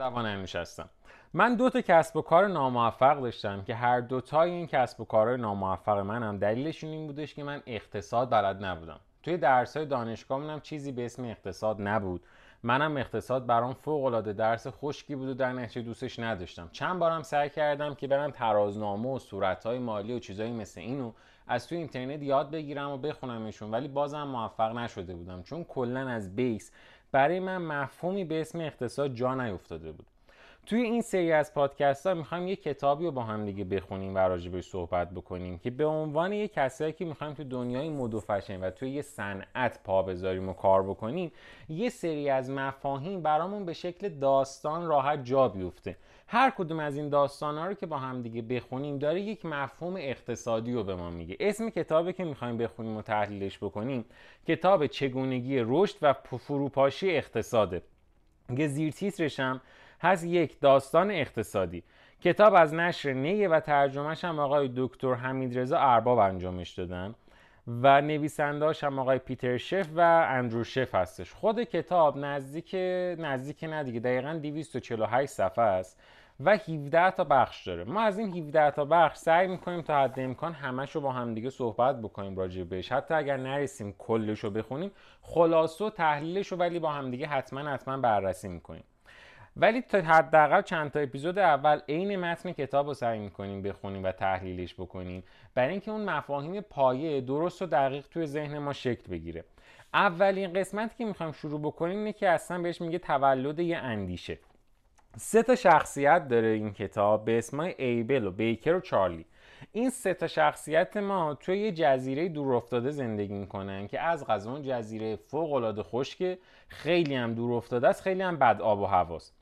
اردوان انوش هستم من دو تا کسب و کار ناموفق داشتم که هر دوتای این کسب و کارهای ناموفق منم. دلیلشون این بودش که من اقتصاد بلد نبودم. توی درس های دانشگاه منم چیزی به اسم اقتصاد نبود. منم اقتصاد برام فوق العاده درس خشکی بود و در نتیجه دوستش نداشتم. چند بارم سعی کردم که برم ترازنامه و صورتهای مالی و چیزایی مثل اینو از توی اینترنت یاد بگیرم و بخونمشون ولی بازم موفق نشده بودم. چون کلا از بیس برای من مفهومی به اسم اقتصاد جا نیفتاده بود. توی این سری از پادکست ها می‌خوایم یه کتابی رو با هم دیگه بخونیم و راجبش صحبت بکنیم که به عنوان یه کسایی که می‌خوایم توی دنیای مد و فشن و توی یه صنعت پا بذاریم و کار بکنیم یه سری از مفاهیم برامون به شکل داستان راحت جا بیفته. هر کدوم از این داستان ها رو که با هم دیگه بخونیم داره یک مفهوم اقتصادی رو به ما میگه. اسم کتابی که می‌خوایم بخونیم و تحلیلش بکنیم کتاب چگونگی رشد و فروپاشی اقتصاده. که زیر تیترشم هست یک داستان اقتصادی. کتاب از نشر نیه و ترجمهش هم آقای دکتر حمید رضا ارباب انجامش دادن و نویسنداش هم آقای پیتر شف و اندرو شف هستش. خود کتاب نزدیک نزدیک نه دیگه دقیقا 248 صفحه است. و 17 تا بخش داره. ما از این 17 تا بخش سعی می‌کنیم تا حد امکان همش رو با هم دیگه صحبت بکنیم راجع بهش. حتی اگر نرسیم کلش رو بخونیم خلاصه و تحلیلش رو ولی با هم دیگه حتما حتما بررسی می‌کنیم. ولی تا حداقل چند تا اپیزود اول عین متن کتاب رو سعی می‌کنیم بخونیم و تحلیلش بکنیم. برای اینکه اون مفاهیم پایه درست و دقیق توی ذهن ما شکل بگیره. اولین قسمتی که می‌خوایم شروع بکنیم اینه که اصلا بهش میگه تولد یه اندیشه. سه تا شخصیت داره این کتاب به اسمای ایبل و بیکر و چارلی. این سه تا شخصیت ما توی یه جزیره دور افتاده زندگی می‌کنن که از غذا اون جزیره فوق العاده خشکه خیلی هم دور افتاده است خیلی هم بد آب و هواست.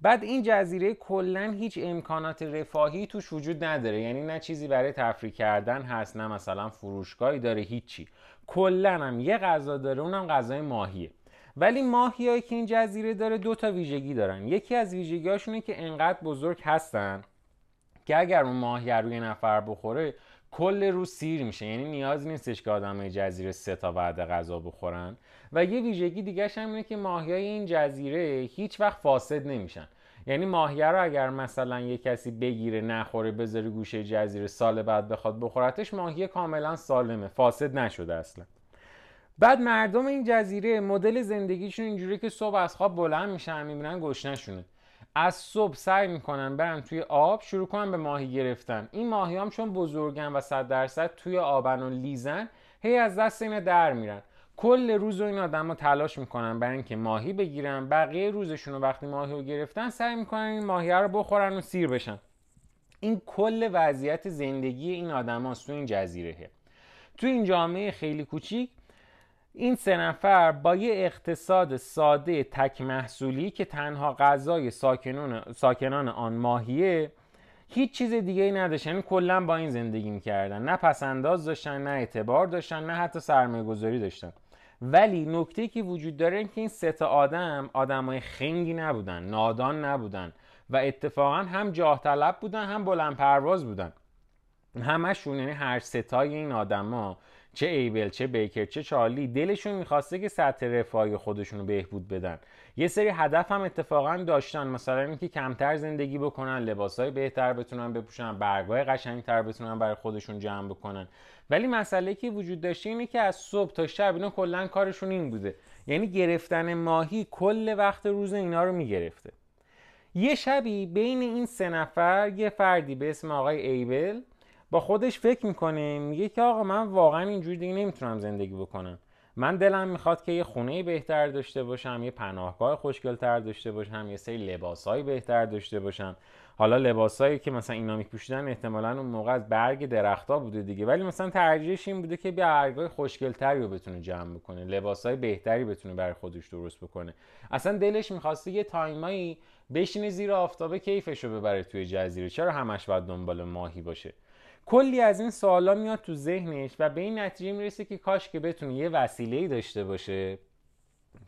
بعد این جزیره کلا هیچ امکانات رفاهی توش وجود نداره. یعنی نه چیزی برای تفریح کردن هست نه مثلا فروشگاهی داره هیچی. کلا هم یه غذا داره اونم غذای ماهیه. ولی ماهیایی که این جزیره داره دو تا ویژگی دارن. یکی از ویژگیاشونه که انقدر بزرگ هستن که اگر اون ماهی روی نفر بخوره کل روز سیر میشه. یعنی نیاز نیستش که آدمای جزیره سه تا بعد غذا بخورن. و یه ویژگی دیگه هم اینه که ماهیای این جزیره هیچ وقت فاسد نمیشن. یعنی ماهیه رو اگر مثلا یه کسی بگیره نخوره بذاره گوشه جزیره سال بعد بخواد بخورتش ماهی کاملا سالمه. فاسد نشده اصلا. بعد مردم این جزیره مدل زندگیشون اینجوری که صبح از خواب بلند میشن می‌بینن گشنشونه از صبح سعی می‌کنن برن توی آب شروع کنن به ماهی گرفتن. این ماهی هم چون بزرگن و صد درصد توی آبن و لیزن هی از دست اینا در میرن. کل روز این آدم تلاش می‌کنن برای اینکه ماهی بگیرن. بقیه روزشون رو وقتی ماهی رو گرفتن سعی می‌کنن این ماهی رو بخورن و سیر بشن. این کل وضعیت زندگی این آدم تو این جزیره تو این جامعه خیلی کوچیک این سه نفر با یه اقتصاد ساده تک محصولی که تنها غذای ساکنان, ساکنان آن ماهیه هیچ چیز دیگه ای نداشتن یعنی کلا با این زندگی می‌کردن. نه پسنداز داشتن نه اعتبار داشتن نه حتی سرمایه گذاری داشتن. ولی نکته که وجود داره این که این سه تا آدم آدمای خنگی نبودن نادان نبودن و اتفاقا هم جاه طلب بودن هم بلند پرواز بودن. همشون یعنی هر ستای این آدما چه ایبل چه بیکر چه چارلی دلشون می‌خواسته که سطح رفاهی خودشون رو بهبود بدن. یه سری هدف هم اتفاقا داشتن مثلا اینکه کمتر زندگی بکنن لباسای بهتر بتونن بپوشن برگای قشنگتر بتونن برای خودشون جمع بکنن. ولی مسئله که وجود داشته اینه که از صبح تا شب اینا کلا کارشون این بوده. یعنی گرفتن ماهی کل وقت روز اینا رو می‌گرفته. یه شبی بین این سه نفر یه فردی به اسم آقای ایبل با خودش فکر می‌کنه میگه که آقا من واقعا اینجوری دیگه نمی‌تونم زندگی بکنم. من دلم می‌خواد که یه خونه بهتر داشته باشم یه پناهگاه خوشگلتر داشته باشم یه سری لباسهای بهتر داشته باشم. حالا لباسایی که مثلا اینا میپوشیدن احتمالا اون موقع از برگ درختها بوده دیگه. ولی مثلا ترجیحش این بوده که برگای خوشگلتری رو بتونه جمع بکنه لباسای بهتری بتونه برای خودش درست بکنه. اصلا دلش می‌خواسته یه تایمایی بشینه زیر آفتابه کیفش رو ببره توی جزیره. چرا همش باید دنبال ماهی باشه؟ کلی از این سوالا میاد تو ذهنش و به این نتیجه می‌رسه که کاش که بتونه یه وسیله داشته باشه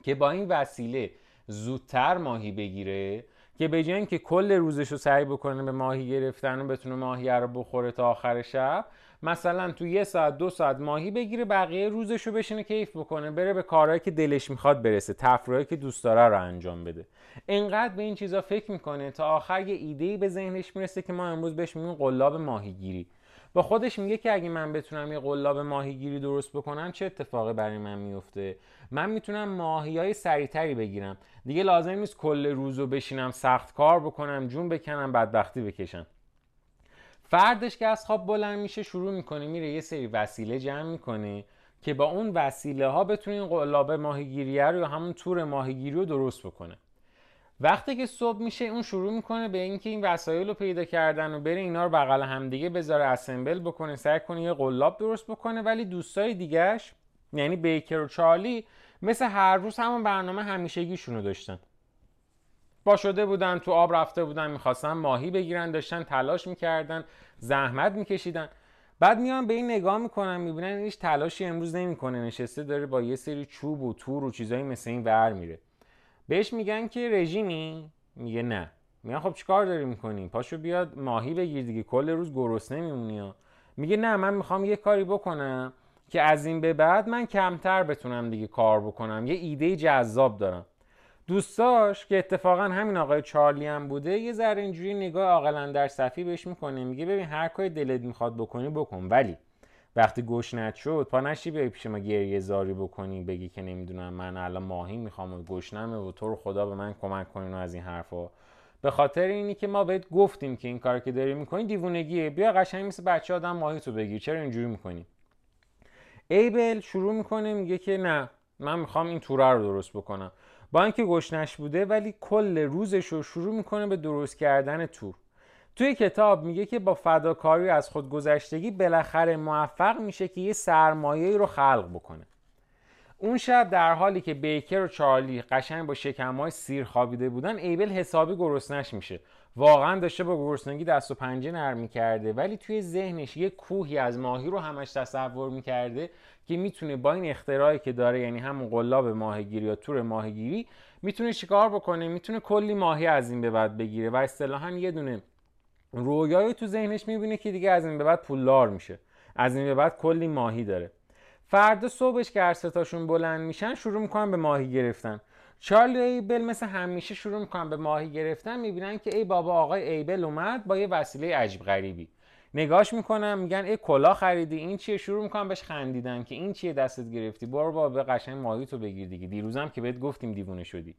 که با این وسیله زودتر ماهی بگیره که به جای که کل روزش رو سعی بکنه به ماهی گرفتن و بتونه ماهی رو بخوره تا آخر شب مثلا تو یه ساعت دو ساعت ماهی بگیره بقیه روزش رو بشینه کیف بکنه بره به کارهایی که دلش می‌خواد برسه تفریحی که دوست داره رو انجام بده. انقدر به این چیزا فکر می‌کنه تا آخر یه ایده به ذهنش می‌رسه که ما امروز بهش میگیم قلاب ماهیگیری. با خودش میگه که اگه من بتونم یه قلاب ماهیگیری درست بکنم چه اتفاقی برای من میفته؟ من می‌تونم ماهی های سریعتری بگیرم. دیگه لازم نیست کل روزو بشینم سخت کار بکنم جون بکنم بدبختی بکشم. فردش که از خواب بلند میشه شروع می‌کنه میره یه سری وسیله جمع می‌کنه که با اون وسیله ها بتونه این قلاب ماهیگیری رو یا همون تور ماهیگیری رو درست بکنه. وقتی که صبح میشه اون شروع می‌کنه به اینکه این وسایل رو پیدا کردن و بره اینا رو بغل همدیگه بذاره اسمبل بکنه سعی کنه یه قلاب درست بکنه ولی دوستای دیگهش یعنی بیکر و چارلی مثل هر روز همون برنامه همیشگیشون رو داشتن. با شده بودن تو آب رفته بودن می‌خواستن ماهی بگیرن داشتن تلاش می‌کردن زحمت میکشیدن. بعد میان به این نگاه می‌کنن می‌بینن هیچ تلاشی امروز نمی‌کنه نشسته داره با یه سری چوب و تور و چیزایی مثل این ور میره. بهش میگن که رژیمی؟ میگه نه. میگن خب چیکار داری می‌کنی؟ پاشو بیاد ماهی بگیر دیگه. کل روز گرسنه میمونی میگه نه من می‌خوام یه کاری بکنم که از این به بعد من کمتر بتونم دیگه کار بکنم. یه ایده جذاب دارم. دوستاش که اتفاقا همین آقای چارلی هم بوده یه ذره اینجوری نگاه عاقلا در صفی بهش می‌کنه. میگه ببین هر کاری دلت می‌خواد بکنی بکن. ولی وقتی گشنت شد پا نشی بیای پیش ما گریه زاری بکنی بگی که نمی‌دونم من الان ماهی می‌خوام و گشنمه و تو رو خدا به من کمک کنین و از این حرفا. به خاطر اینی که ما بهت گفتیم که این کار که داری می‌کنی دیوونگیه. بیا قشنگ مثل بچه آدم ماهی تو بگیر. چرا اینجوری می‌کنی؟ ایبل شروع می‌کنه میگه که نه من می‌خوام این توره رو درست بکنم. با اینکه گشنش بوده ولی کل روزش رو شروع می‌کنه به درست کردن تور. توی کتاب میگه که با فداکاری از خودگذشتگی بالاخره موفق میشه که یه سرمایه رو خلق بکنه. اون شب در حالی که بیکر و چارلی قشنگ با شکمهای سیر خوابیده بودن ایبل حسابی گرسنش میشه. واقعا داشته با گرسنگی دست و پنجه نرم می‌کرده ولی توی ذهنش یه کوهی از ماهی رو همش تصور می‌کرده که می‌تونه با این اختراعی که داره یعنی همون قلاب ماهیگیری یا تور ماهیگیری می‌تونه شکار بکنه؟ می‌تونه کلی ماهی از این به بعد بگیره و اصطلاحا یه دونه رویایی تو ذهنش می‌بینه که دیگه از این به بعد پولدار میشه. از این به بعد کلی ماهی داره. فردا صبحش که هر بلند میشن شروع می‌کنن به ماهی گرفتن. چارلی ایبل مثل همیشه شروع می‌کنن به ماهی گرفتن می‌بینن که ای بابا آقای ایبل اومد با یه وسیله عجیب غریبی. نگاش می‌کنم میگن ای کلا خریدی این چیه؟ شروع می‌کنم بهش خندیدن که این چیه؟ دستت گرفتی. برو بابا به قشنگ ماهی تو بگیر دیگه. دیروزم که بهت گفتیم دیوونه شدی.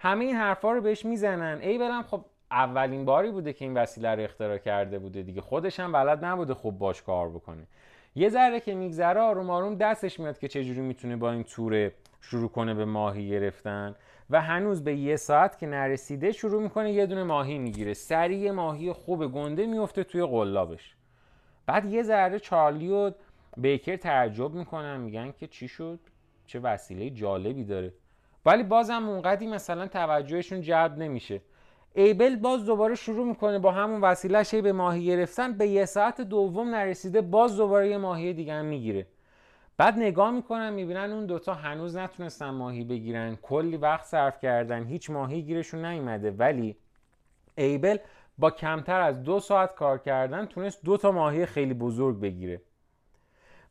همه این حرفا رو بهش می‌زنن. ای برم خب اولین باری بوده که این وسیله رو اختراع کرده بوده دیگه. خودش هم بلد نبوده خوب باش کار بکنه. یه ذره که میگذره آروم آروم دستش میاد که چجوری می‌تونه با این توره شروع کنه به ماهی گرفتن. و هنوز به یه ساعت که نرسیده شروع می‌کنه یه دونه ماهی می‌گیره. سریع ماهی خوب گنده میفته توی قلابش. بعد یه ذره چارلی و بیکر تعجب می‌کنن میگن که چی شد؟ چه وسیله جالبی داره. ولی بازم اونقدی مثلا توجهشون جلب نمیشه. ایبل باز دوباره شروع می‌کنه با همون وسیلهش به ماهی گرفتن. به یه ساعت دوم نرسیده باز دوباره یه ماهی دیگه هم می‌گیره. بعد نگاه می‌کنن می‌بینن اون دوتا هنوز نتونستن ماهی بگیرن. کلی وقت صرف کردن. هیچ ماهی گیرشون نیومده. ولی ایبل با کمتر از دو ساعت کار کردن تونست دو تا ماهی خیلی بزرگ بگیره.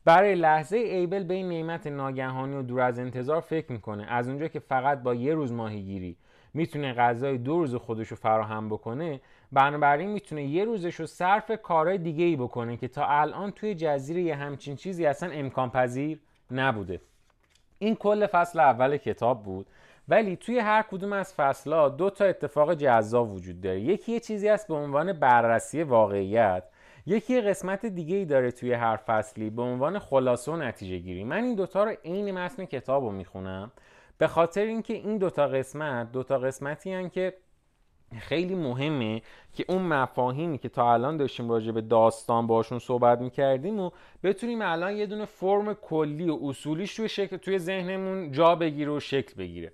برای لحظه ایبل به این نعمت ناگهانی و دور از انتظار فکر می‌کنه. از اونجا که فقط با یه روز ماهیگیری می‌تونه غذای دو روز خودش رو فراهم بکنه بنابراین می‌تونه یه روزش رو صرف کارهای دیگه ای بکنه که تا الان توی جزیره یه همچین چیزی اصلا امکان پذیر نبوده. این کل فصل اول کتاب بود ولی توی هر کدوم از فصلها دو تا اتفاق جذاب وجود داره. یکی یه چیزی است به عنوان بررسی واقعیت یکی قسمت دیگه ای داره توی هر فصلی به عنوان خلاصه و نتیجه گیری من این دوتا رو عین متن کتاب رو می‌خونم. به خاطر اینکه این دوتا قسمت دوتا قسمتی هن که خیلی مهمه که اون مفاهیمی که تا الان داشتیم راجع به داستان باشون صحبت می‌کردیم و بتونیم الان یه دونه فرم کلی و اصولیش توی, شکل توی ذهنمون جا بگیره و شکل بگیره.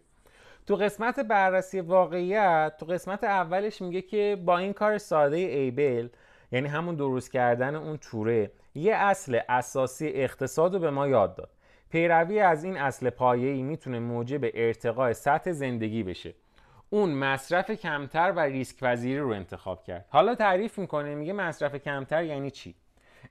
تو قسمت بررسی واقعیت تو قسمت اولش میگه که با این کار ساده ایبل یعنی همون درست کردن اون توره یه اصل اساسی اقتصاد رو به ما یاد داد. پیروی از این اصل پایه‌ای می‌تونه موجب ارتقاء سطح زندگی بشه. اون مصرف کمتر و ریسک پذیری رو انتخاب کرد. حالا تعریف می‌کنه میگه مصرف کمتر یعنی چی؟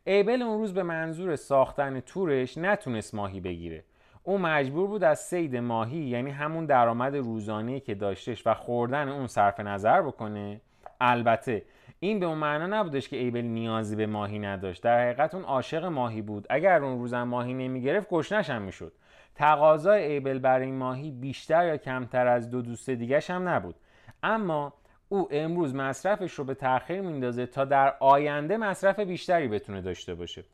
ایبل اون روز به منظور ساختن تورش نتونست ماهی بگیره. او مجبور بود از سید ماهی یعنی همون درآمد روزانه که داشتش و خوردن اون صرف نظر بکنه البته این به اون معنا نبودش که ایبل نیازی به ماهی نداشت. در حقیقت اون عاشق ماهی بود. اگر اون روزم ماهی نمی‌گرفت گشنش هم می‌شد. تقاضای ایبل برای ماهی بیشتر یا کمتر از دو دوست دیگش هم نبود. اما او امروز مصرفش رو به تاخیر میندازه تا در آینده مصرف بیشتری بتونه داشته باشه.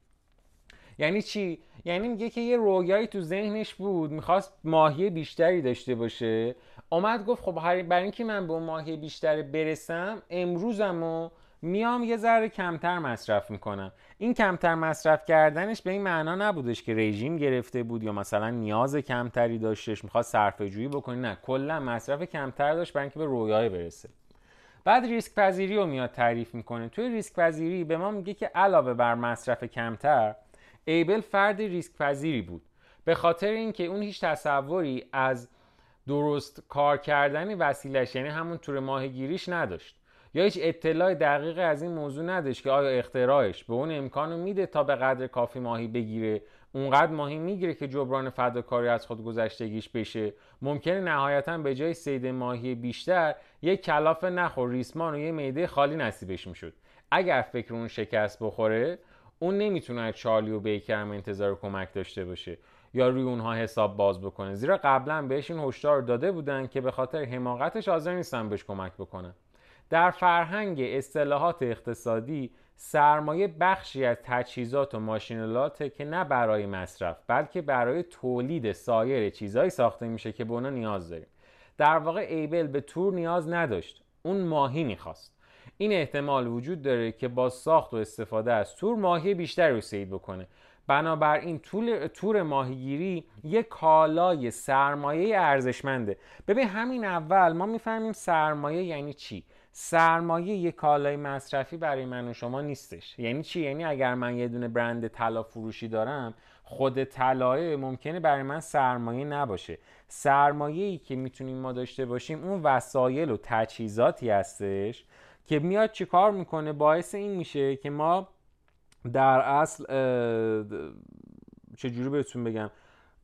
یعنی چی؟ یعنی میگه که یه رویایی تو ذهنش بود می‌خواست ماهی بیشتری داشته باشه. اومد گفت خب برای اینکه من به اون ماهی بیشتری برسم امروزمو میام یه ذره کمتر مصرف می‌کنم. این کمتر مصرف کردنش به این معنا نبودش که رژیم گرفته بود یا مثلا نیاز کمتری داشتش می‌خواد صرفه جویی بکنه. نه کلا مصرف کمتر داشت برای اینکه به رویای برسه. بعد ریسک پذیری رو میاد تعریف می‌کنه. توی ریسک پذیری به ما میگه که علاوه بر مصرف کمتر ایبل فرد ریسک پذیری بود. به خاطر اینکه اون هیچ تصوری از درست کار کردن وسیلش یعنی همون تور ماهیگیریش نداشت. یا هیچ اطلاع دقیق از این موضوع نداشت که آیا اختراعش به اون امکانو میده تا به قدر کافی ماهی بگیره. اونقدر ماهی می‌گیره که جبران فداکاری از خود گذشتگیش بشه. ممکنه نهایتا به جای سید ماهی بیشتر یک کلاف نخور ریسمان و یه میده خالی نصیبش می‌شد. اگر فکر اون شکست بخوره اون نمی‌تونه از چارلی و بیکر هم انتظار کمک داشته باشه یا روی اونها حساب باز بکنه. زیرا قبلا بهش این هشدار داده بودن که به خاطر حماقتش حاضر نیستن بهش کمک بکنن. در فرهنگ اصطلاحات اقتصادی سرمایه بخشی از تجهیزات و ماشینالاته که نه برای مصرف بلکه برای تولید سایر چیزهایی ساخته میشه که به اونا نیاز داریم. در واقع ایبل به تور نیاز نداشت. اون ماهی می‌خواست. این احتمال وجود داره که با ساخت و استفاده از تور ماهی بیشتری رو سید بکنه. بنابراین طول تور ماهیگیری یک کالای سرمایه ارزشمنده. ببین همین اول ما می‌فهمیم سرمایه یعنی چی؟ سرمایه یک کالای مصرفی برای من و شما نیستش. یعنی چی؟ یعنی اگر من یه دونه برند طلا فروشی دارم خود طلایه ممکنه برای من سرمایه نباشه. سرمایه ای که می‌تونیم ما داشته باشیم اون وسایل و تجهیزاتی هستش که میاد چیکار می‌کنه؟ باعث این میشه که ما در اصل چجوری بهتون بگم؟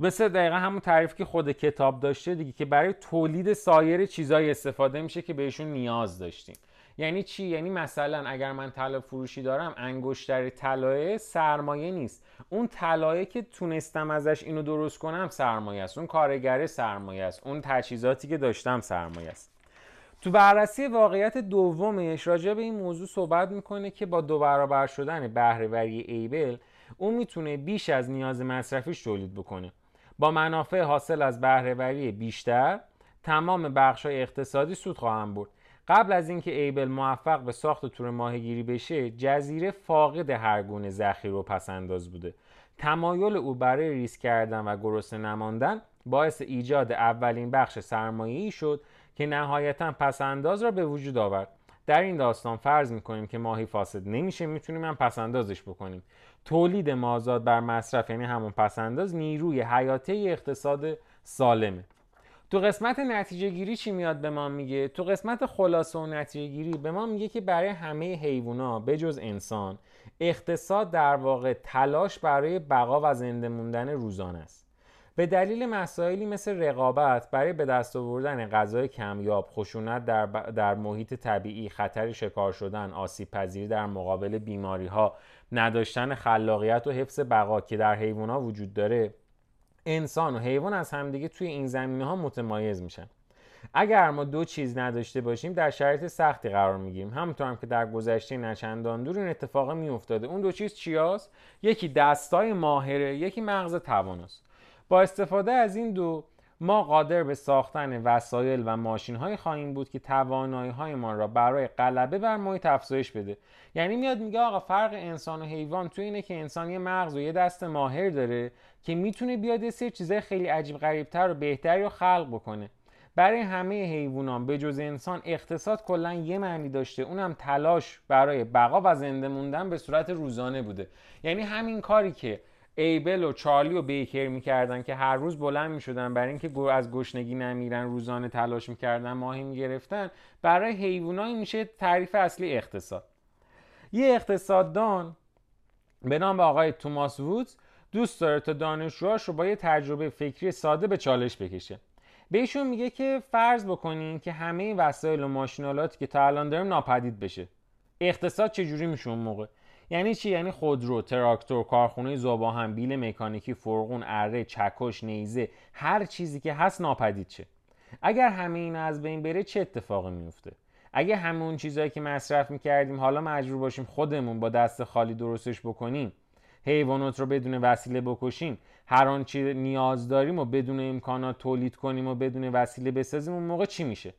مثل دقیقا همون تعریف که خود کتاب داشته دیگه که برای تولید سایر چیزایی استفاده میشه که بهشون نیاز داشتیم. یعنی چی؟ یعنی مثلا اگر من طلا فروشی دارم انگشتر طلایه سرمایه نیست. اون طلایه که تونستم ازش اینو درست کنم سرمایه است. اون کارگره سرمایه است. اون تجهیزاتی که داشتم سرمایه است. تو بررسی واقعیت دومش راجع به این موضوع صحبت می‌کنه که با دو برابر شدن بهرهوری ایبل اون می‌تونه بیش از نیاز مصرفیش تولید بکنه. با منافع حاصل از بهرهوری بیشتر تمام بخش‌های اقتصادی سود خواهم برد. قبل از اینکه ایبل موفق به ساخت تور ماهیگیری بشه جزیره فاقد هر گونه ذخیره و پسنداز بوده. تمایل او برای ریسک کردن و گرسنه نماندن باعث ایجاد اولین بخش سرمایه‌ای شد که نهایتا پسنداز را به وجود آورد. در این داستان فرض می‌کنیم که ماهی فاسد نمیشه می‌تونیم هم پسندازش بکنیم. تولید مازاد بر مصرف یعنی همون پسنداز نیروی حیاتی اقتصاد سالمه. تو قسمت نتیجه گیری چی میاد به ما میگه؟ تو قسمت خلاصه و نتیجه گیری به ما میگه که برای همه حیوونا بجز انسان اقتصاد در واقع تلاش برای بقا و زنده موندن روزانه است. به دلیل مسائلی مثل رقابت برای به دست آوردن غذای کمیاب، خشونت در, در محیط طبیعی، خطر شکار شدن، آسیب پذیری در مقابل بیماری ها، نداشتن خلاقیت و حفظ بقا که در حیوان ها وجود داره انسان و حیوان از همدیگه توی این زمینه ها متمایز میشن. اگر ما دو چیز نداشته باشیم در شرایط سختی قرار می‌گیریم. همونطور هم که در گذشته نچندان دور این اتفاق میافتاده. اون دو چیز چیاست؟ یکی دستای ماهره یکی مغز تواناست. با استفاده از این دو ما قادر به ساختن وسایل و ماشین های خواهیم بود که توانایی های ما را برای غلبه بر محیط افزایش بده. یعنی میاد میگه آقا فرق انسان و حیوان تو اینه که انسان یه مغز و یه دست ماهر داره که می‌تونه بیاد یه سری چیزای خیلی عجیب غریبتر و بهتری رو خلق بکنه. برای همه حیوانان به جز انسان اقتصاد کلا یه معنی داشته. اونم تلاش برای بقا و زنده موندن به صورت روزانه بوده. یعنی همین کاری که ایبل و چارلی و بیکر می‌کردن که هر روز بلند می‌شدن. برای اینکه از گشنگی نمیرن روزانه تلاش می‌کردن ماهی می‌گرفتن. برای حیوانایی میشه تعریف اصلی اقتصاد. یه اقتصاددان به نام آقای توماس وودز دوست داره تا دانشجوهاش رو با یه تجربه فکری ساده به چالش بکشه. به ایشون میگه که فرض بکنین که همه وسایل و ماشینالاتی که تا الان داریم ناپدید بشه. اقتصاد چجوری میشه اون موقع؟ یعنی چی؟ یعنی خودرو تراکتور کارخونه زباهم بیل مکانیکی فرغون اره چکش نیزه هر چیزی که هست ناپدید شه. اگر همه این از بین بره چه اتفاقی میفته اگه همون چیزهایی که مصرف می‌کردیم حالا مجبور باشیم خودمون با دست خالی درستش بکنیم حیوانات رو بدون وسیله بکشیم هر آنچه نیاز داریم و بدون امکانات تولید کنیم و بدون وسیله بسازیم اون موقع چی میشه؟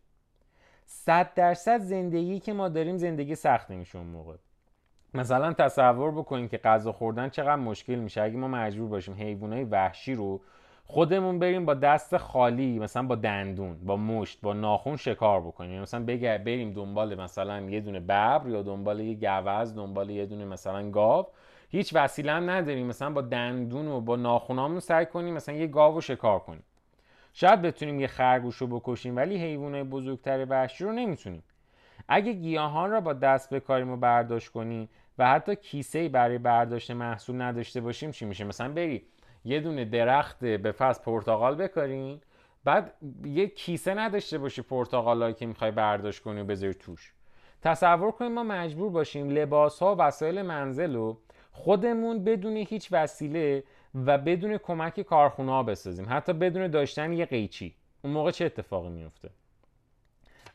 صد درصد زندگی که ما داریم زندگی سخت نمیشه اون موقع. مثلا تصور بکنیم که غذا خوردن چقدر مشکل میشه. اگه ما مجبور باشیم حیوانات وحشی رو خودمون بریم با دست خالی مثلا با دندون با مشت با ناخون شکار بکنیم. یعنی مثلا بگر بریم دنبال مثلا یه دونه ببر یا دنبال یه گوز دنبال یه دونه مثلا گاو. هیچ وسیله هم نداریم. مثلا با دندون و با ناخونامون سعی کنیم مثلا یه گاو رو شکار کنیم. شاید بتونیم یه خرگوش رو بکشیم ولی حیوانات بزرگتر وحشی رو نمی‌تونیم. اگه گیاهان را با دست بکاریم و برداشت کنیم و حتی کیسه برای برداشت محصول نداشته باشیم چی میشه؟ مثلا بری یه دونه درخت به فرض پرتقال بکارین بعد یه کیسه نداشته باشی پرتقالایی که می‌خوای برداشت کنی و بذاری توش. تصور کنیم ما مجبور باشیم لباس ها و وسایل منزل رو خودمون بدون هیچ وسیله و بدون کمک کارخونه ها بسازیم. حتی بدون داشتن یه قیچی. اون موقع چه اتفاقی میفته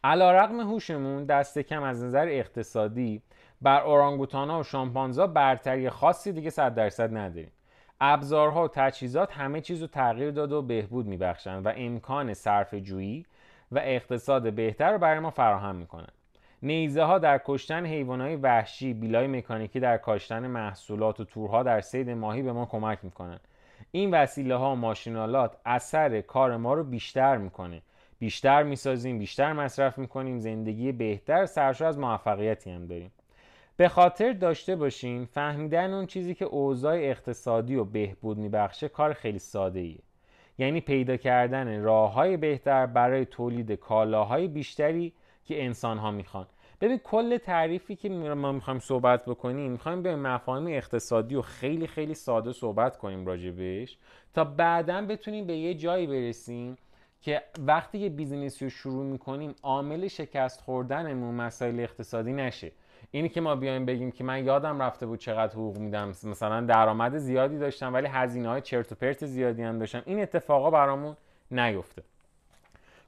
علا رقم هوشمون دست کم از نظر اقتصادی بر اورانگوتان ها و شامپانزا برتری خاصی دیگه صد درصد نداریم. ابزارها و تجهیزات همه چیز رو تغییر داده و بهبود میبخشند و امکان صرف جویی و اقتصاد بهتر رو برای ما فراهم می‌کنن. نیزه ها در کشتن حیوانات وحشی بیلای مکانیکی در کاشتن محصولات و تورها در سید ماهی به ما کمک می‌کنن. این وسیله ها و ماشینالات اثر کار ما رو بیشتر می‌کنه. بیشتر می‌سازیم بیشتر مصرف می‌کنیم زندگی بهتر سرشار از موفقیتی هم داریم به خاطر داشته باشین فهمیدن اون چیزی که اوضاع اقتصادی و بهبود میبخشه کار خیلی ساده ایه. یعنی پیدا کردن راه های بهتر برای تولید کالاهای بیشتری که انسان ها می‌خوان ببین کل تعریفی که ما می‌خوایم صحبت بکنیم می‌خوایم به مفاهیم اقتصادی و خیلی خیلی ساده صحبت کنیم راجبش تا بعدا بتونیم به یه جایی برسیم که وقتی یه بیزینسی رو شروع می‌کنیم عامل شکست خوردنمون مسائل اقتصادی نشه. اینی که ما بیایم بگیم که من یادم رفته بود چقدر حقوق میدم. مثلا درآمد زیادی داشتم ولی هزینه های چرت و پرت زیادی هم داشتم. این اتفاقا برامون نیفته.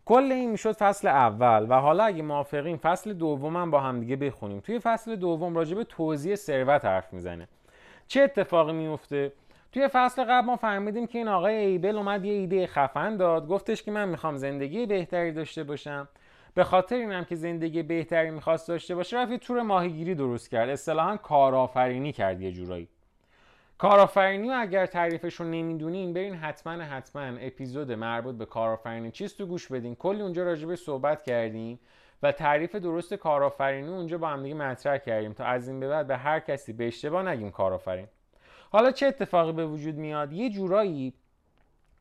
کل این می‌شد فصل اول و حالا اگه موافقیم فصل دوم هم با هم دیگه بخونیم. توی فصل دوم راجع به توزیع ثروت حرف می‌زنه. چه اتفاقی میفته توی فصل قبل ما فهمیدیم که این آقای ایبل اومد یه ایده خفن داد. گفتش که من می‌خوام زندگی بهتری داشته باشم. به خاطر اینم که زندگی بهتری می‌خواست داشته باشه رفت یه تور ماهیگیری درست کرد. اصطلاحا کارآفرینی کرد یه جورایی. کارآفرینی و اگر تعریفش رو نمی‌دونین برین حتما حتما اپیزود مربوط به کارآفرینی چیز تو گوش بدین. کلی اونجا راجبش صحبت کردیم و تعریف درست کارآفرینی اونجا با هم دیگه مطرح کردیم تا از این به بعد به هر کسی به اشتباه نگیم کارآفرین. حالا چه اتفاقی به وجود میاد؟ یه جورایی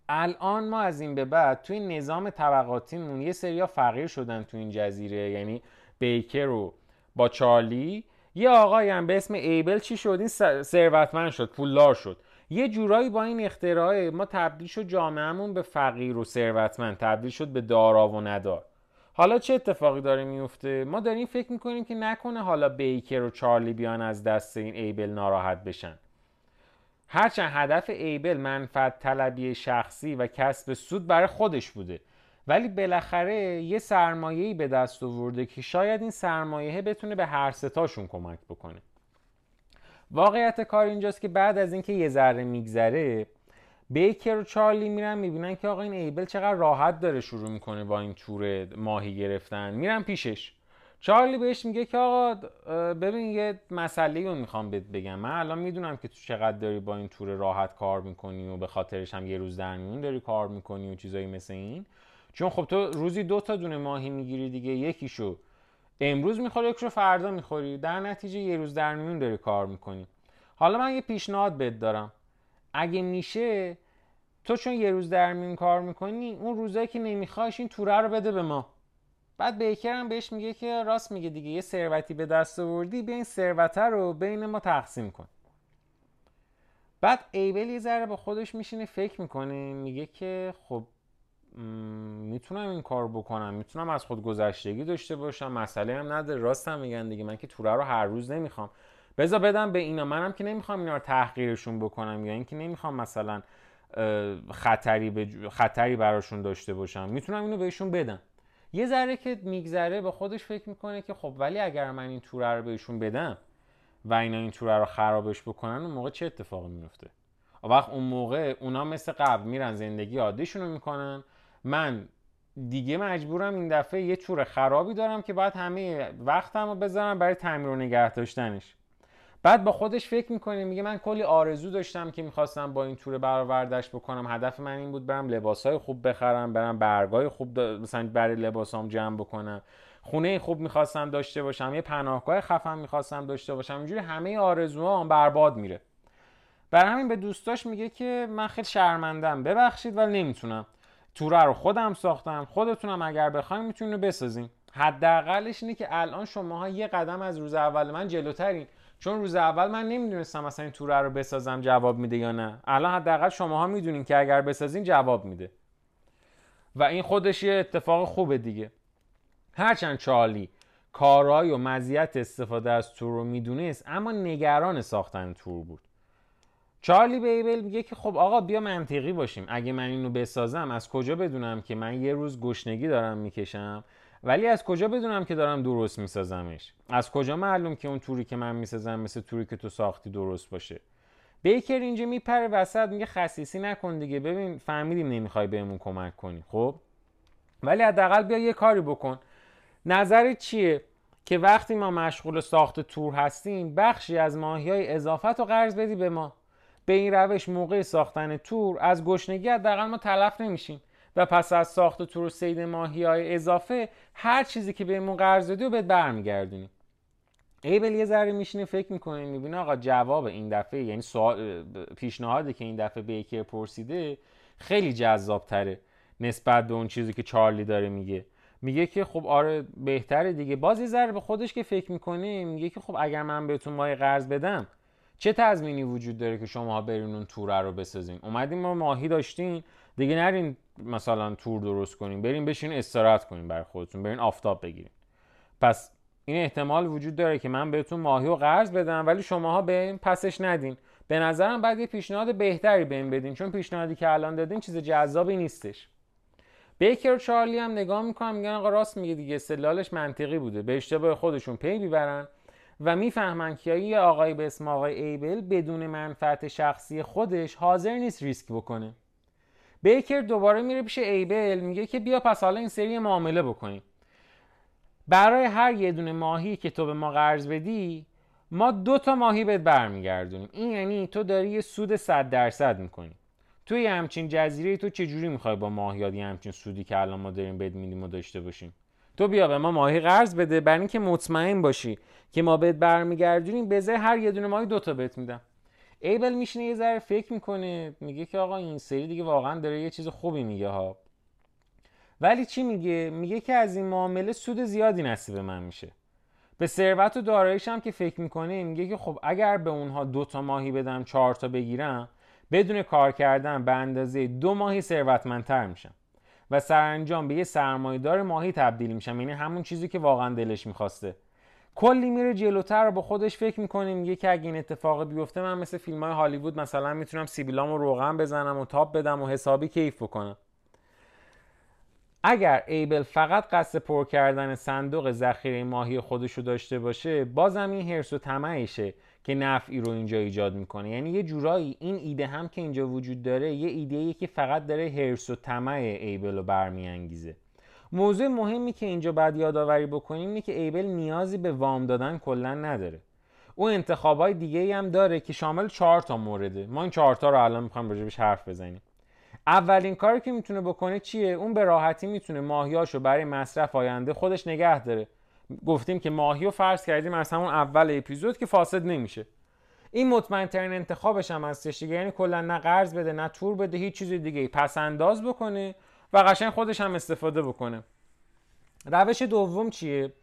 الان ما از این به بعد توی نظام طبقاتیمون یه سریا فقیر شدن تو این جزیره یعنی بیکر رو با چارلی. یه آقایی هم به اسم ایبل چی شد؟ این ثروتمند شد پولدار شد. یه جورایی با این اختراع ما تبدیل شد جامعهمون به فقیر و ثروتمند تبدیل شد به دارا و ندار. حالا چه اتفاقی داره میفته؟ ما داریم فکر می‌کنیم که نکنه حالا بیکر و چارلی بیان از دست این ایبل ناراحت بشن. هرچند هدف ایبل منفعت طلبی شخصی و کسب سود برای خودش بوده ولی بالاخره یه سرمایه‌ای به دست آورده که شاید این سرمایه بتونه به هر ستاشون کمک بکنه. واقعیت کار اینجاست که بعد از اینکه یه ذره میگذره بیکر و چارلی میرن می‌بینن که آقا این ایبل چقدر راحت داره شروع می‌کنه با این تور ماهی گرفتن. میرن پیشش. چارلی بهش میگه که آقا ببین یه مسئله رو می‌خوام بهت بگم. من الان می‌دونم که تو چقدر داری با این تور راحت کار می‌کنی و به خاطرش هم یه روز در میون داری کار می‌کنی و چیزایی مثل این. چون خب تو روزی دو تا دونه ماهی می‌گیری دیگه یکیشو امروز می‌خوری یکیشو فردا می‌خوری. در نتیجه یه روز در میون داری کار می‌کنی. حالا من یه پیشنهاد بهت دارم. اگه میشه تو چون یه روز در میون کار می‌کنی اون روزایی که نمیخوایش این توره رو بده به ما. بعد بیکر هم بهش میگه که راست میگه دیگه یه ثروتی به دست آوردی بیا این ثروته رو بین ما تقسیم کن. بعد ایبل یه ذره با خودش میشینه فکر می‌کنه میگه که خب می‌تونم این کار بکنم می‌تونم از خود گذشتگی داشته باشم مسئله هم نداره راست هم میگن دیگه من که توره رو هر روز نمی‌خوام. بذار بدم به اینا منم که نمی‌خوام اینا رو تحقیرشون بکنم یا اینکه نمی‌خوام مثلا خطری, به خطری براشون داشته باشم. می‌تونم اینو بهشون بدم. یه ذره که میگذره به خودش فکر می‌کنه که خب ولی اگر من این توره رو بهشون بدم و اینا این توره رو خرابش بکنن اون موقع چه اتفاقی میفته وقت اون موقع اونا مثل قبل میرن زندگی عادیشون رو می‌کنن. من دیگه مجبورم این دفعه یه تور خرابی دارم که باید همه وقتم رو بذارم برای تعمیر و نگه داشتنش بعد با خودش فکر می‌کنه میگه من کلی آرزو داشتم که می‌خواستم با این تور برآوردش بکنم. هدف من این بود برم لباسای خوب بخرم برم برگای خوب مثلا برای لباسام جمع بکنم. خونه خوب می‌خواستم داشته باشم یه پناهگاه خفن می‌خواستم داشته باشم. اینجوری همه آرزوهام برباد میره. بر همین به دوستاش میگه که من خیلی شرمندم ببخشید ولی نمی‌تونم. توره رو خودم ساختم. خودتونم اگر بخوایم می‌تونین بسازین. حداقلش اینه که الان شماها یه قدم از روز اول من جلوترین. چون روز اول من نمی‌دونستم مثلا این توره رو بسازم جواب میده یا نه. الان حداقل شماها می‌دونین که اگر بسازین جواب میده. و این خودش یه اتفاق خوبه دیگه. هرچند چارلی کارای و مزیت استفاده از تور رو می‌دونست اما نگران ساختن تور بود. چارلی بیبل میگه که خب آقا بیا منطقی باشیم. اگه من اینو بسازم از کجا بدونم که من یه روز گشنگی دارم می‌کشم؟ ولی از کجا بدونم که دارم درست میسازمش؟ از کجا معلوم که اون توری که من می‌سازم مثل توری که تو ساختی درست باشه؟ بیکر اینجا میپره وسط میگه خصیصی نکن دیگه. ببین فهمیدیم نمی‌خوای بهمون کمک کنی خب؟ ولی حداقل بیا یه کاری بکن. نظرت چیه؟ که وقتی ما مشغول ساخت تور هستیم بخشی از ماهی های اضافت رو قرض بدی به ما. به این روش موقع ساختن تور از گشنگی حداقل ما تلف نمیشیم. و پس از ساخت تور سید ماهی های اضافه هر چیزی که بهمون قرض دادی و بهت برمیگردونیم ایبل یه ذره میشینه فکر می‌کنه می‌بینه آقا جواب این دفعه یعنی سوال پیشنهادی که این دفعه بیکر پرسیده خیلی جذاب تره نسبت به اون چیزی که چارلی داره میگه. میگه که خب آره بهتره دیگه. باز یه ذره به خودش که فکر می‌کنه میگه که خب اگر من بهتون ماهی قرض بدم چه تضمینی وجود داره که شما برین اون توره رو بسازین؟ اومدین ما ماهی داشتین دیگه نرین مثلا تور درست کنین برین بشین استراحت کنین برای خودتون برین آفتاب بگیرین. پس این احتمال وجود داره که من بهتون ماهی و قرض بدم ولی شماها به این پسش ندین. به نظرم بعد یه پیشنهاد بهتری بهم بدین چون پیشنهادی که الان دادین چیز جذابی نیستش. بیکر و چارلی هم نگاه می‌کنم میگن آقا راست میگه دیگه استدلالش منطقی بوده. به اشتباه خودشون پی می‌برن و می‌فهمن که یه آقای به اسم آقای ایبل بدون منفعت شخصی خودش حاضر نیست ریسک بکنه. بیکر دوباره میره پیش ایبل میگه که بیا پس حالا این سری معامله بکنیم. برای هر یه دونه ماهی که تو به ما قرض بدی ما دو تا ماهی بهت برمیگردونیم. این یعنی تو داری یه سود 100 درصد می‌کنی. توی همچین جزیره تو چجوری می‌خوای با ماهیات یه همچین سودی که الان ما داریم بهت میدیم و داشته باشیم؟ تو بیا به ما ماهی قرض بده برای اینکه مطمئن باشی که ما بهت برمیگردونیم. به هر یه دونه ماهی دوتا بهت میدم. ایبل میشینه یه ذره فکر می‌کنه میگه که آقا این سری دیگه واقعا داره یه چیز خوبی میگه ها. ولی چی میگه؟ میگه که از این معامله سود زیادی نصیب من میشه. به ثروت و داراییش هم که فکر می‌کنه میگه که خب اگر به اونها دو تا ماهی بدم چهار تا بگیرم بدون کار کردن به اندازه دو ماهی ثروتمندتر میشم. و سرانجام به یه سرمایهدار ماهی تبدیل میشم. یعنی همون چیزی که واقعا دلش می‌خواسته. کلی میره جلوتر با خودش فکر می‌کنه میگه که اگه این اتفاق بیفته من مثل فیلم های هالیوود مثلا می‌تونم سیبیلام رو روغن بزنم و تاپ بدم و حسابی کیف بکنم. اگر ایبل فقط قصد پر کردن صندوق ذخیره ماهی خودش رو داشته باشه بازم این هرس و که نفعی رو اینجا ایجاد می‌کنه. یعنی یه جورایی این ایده هم که اینجا وجود داره یه ایده که فقط داره هرس و طمع ایبل رو برمیانگیزه. موضوع مهمی که اینجا باید یادآوری بکنیم اینه که ایبل نیازی به وام دادن کلا نداره. او انتخابای دیگه ای هم داره که شامل چهار تا مورده. ما این چهار تا رو الان می‌خوایم راجبش حرف بزنیم. اولین کاری که می‌تونه بکنه چیه؟ اون به راحتی می‌تونه ماهیاشو برای مصرف آینده خودش نگه داره. گفتیم که ماهی رو فرض کردیم از همون اول اپیزود که فاسد نمیشه. این مطمئن ترین انتخابش هم هستش یعنی کلا نه قرض بده نه تور بده هیچ چیز دیگه پس انداز بکنه و قشنگ خودش هم استفاده بکنه. روش دوم چیه؟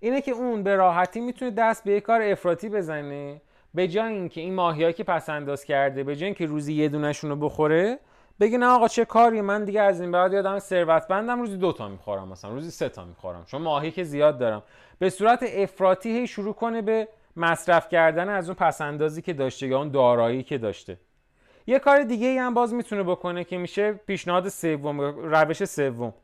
اینه که اون به راحتی می‌تونه دست به یک کار افراطی بزنه به جای اینکه این ماهیایی که پس انداز کرده به جای اینکه روزی یه دونشون رو بخوره بگی نه آقا چه کاری من دیگه از این بعد یادم ثروتمندم روزی دو تا می‌خورم مثلا روزی سه تا می‌خورم چون ماهی که زیاد دارم. به صورت افراطی شروع کنه به مصرف کردن از اون پسندازی که داشته یا اون دارایی که داشته. یه کار دیگه ای هم باز می‌تونه بکنه که میشه پیشنهاد سوم روش سوم.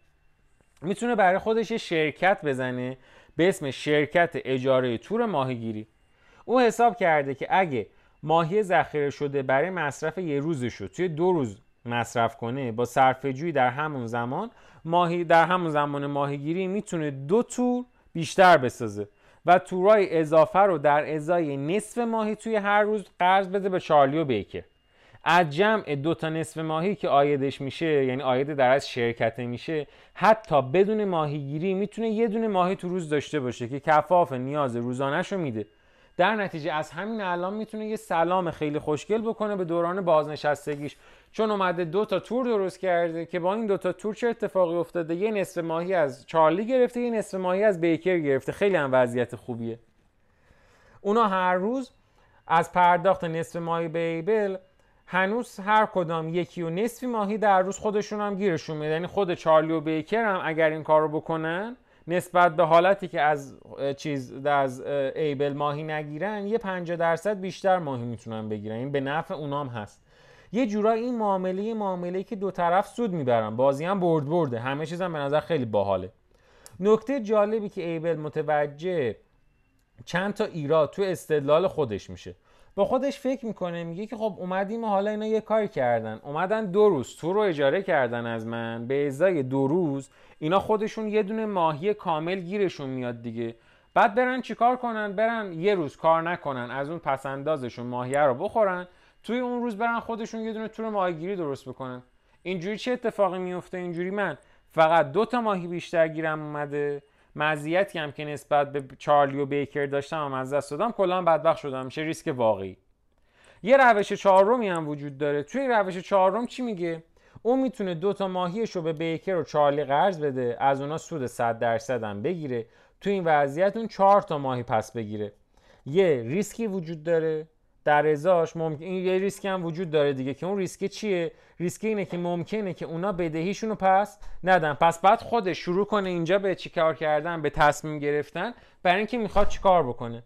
می‌تونه برای خودش یه شرکت بزنه به اسم شرکت اجاره تور ماهیگیری. او حساب کرده که اگه ماهی ذخیره شده برای مصرف یه روزش رو توی دو روز مصرف کنه با صرفه در همون زمان ماهی در همون زمان ماهیگیری می‌تونه دو تور بیشتر بسازه و تورای اضافه رو در ازای نصف ماهی توی هر روز قرض بده به چارلی و بیکر. از جمع دو تا نصف ماهی که آیدش میشه یعنی آید در از شرکته میشه حتی بدون ماهیگیری می‌تونه یه دونه ماهی تو روز داشته باشه که کفاف نیاز روزانش رو میده. در نتیجه از همین الان می‌تونه یه سلام خیلی خوشگل بکنه به دوران بازنشستگیش. چون اومده دو تا تور درست کرده که با این دو تا تور چه اتفاقی افتاده؟ یه نصف ماهی از چارلی گرفته یه نصف ماهی از بیکر گرفته. خیلی هم وضعیت خوبیه. اونا هر روز از پرداخت نصف ماهی به ایبل هنوز هر کدام یکی و نصفی ماهی در روز خودشون هم گیرشون میده. یعنی خود چارلی و بیکر هم اگر این کار رو بکنن نسبت به حالتی که از چیز از ایبل ماهی نگیرن یه 50 درصد بیشتر ماهی می‌تونن بگیرن. این به نفع اونام هست. یه جورایی این معامله معامله که دو طرف سود می‌برن. بازی هم برد برده. همه چیزم به نظر خیلی باحاله. نکته جالبی که ایبل متوجه چند تا ایراد تو استدلال خودش میشه. با خودش فکر می‌کنه میگه که خب اومدیم و حالا اینا یه کاری کردن. اومدن دو روز. تو رو اجاره کردن از من. به ازای دو روز اینا خودشون یه دونه ماهی کامل گیرشون میاد دیگه. بعد برن چیکار کنن؟ برن یه روز کار نکنن. از اون پسندازشون ماهیه رو بخورن. توی اون روز برن خودشون یه دونه تور ماهیگیری درست بکنن. اینجوری چه اتفاقی میفته اینجوری من فقط دو تا ماهی بیشتر گیرم اومده. مزیتی هم که نسبت به چارلی و بیکر داشتم و از دست دادم کلا بدبخت شدم. میشه ریسک واقعی. یه روش چهارمی هم وجود داره. توی روش چهارم چی میگه؟ اون می‌تونه دو تا ماهیش رو به بیکر و چارلی قرض بده از اونا سود 100 درصد هم بگیره. تو این وضعیت اون چهار تا ماهی پس بگیره. یه ریسکی وجود داره. در ازاش ممکن این یه ریسکی هم وجود داره دیگه که اون ریسک چیه؟ ریسک اینه که ممکنه که اونا بدهیشون رو پس ندن. پس بعد خودش شروع کنه اینجا به چیکار کردن به تصمیم گرفتن برای اینکه می‌خواد چیکار بکنه.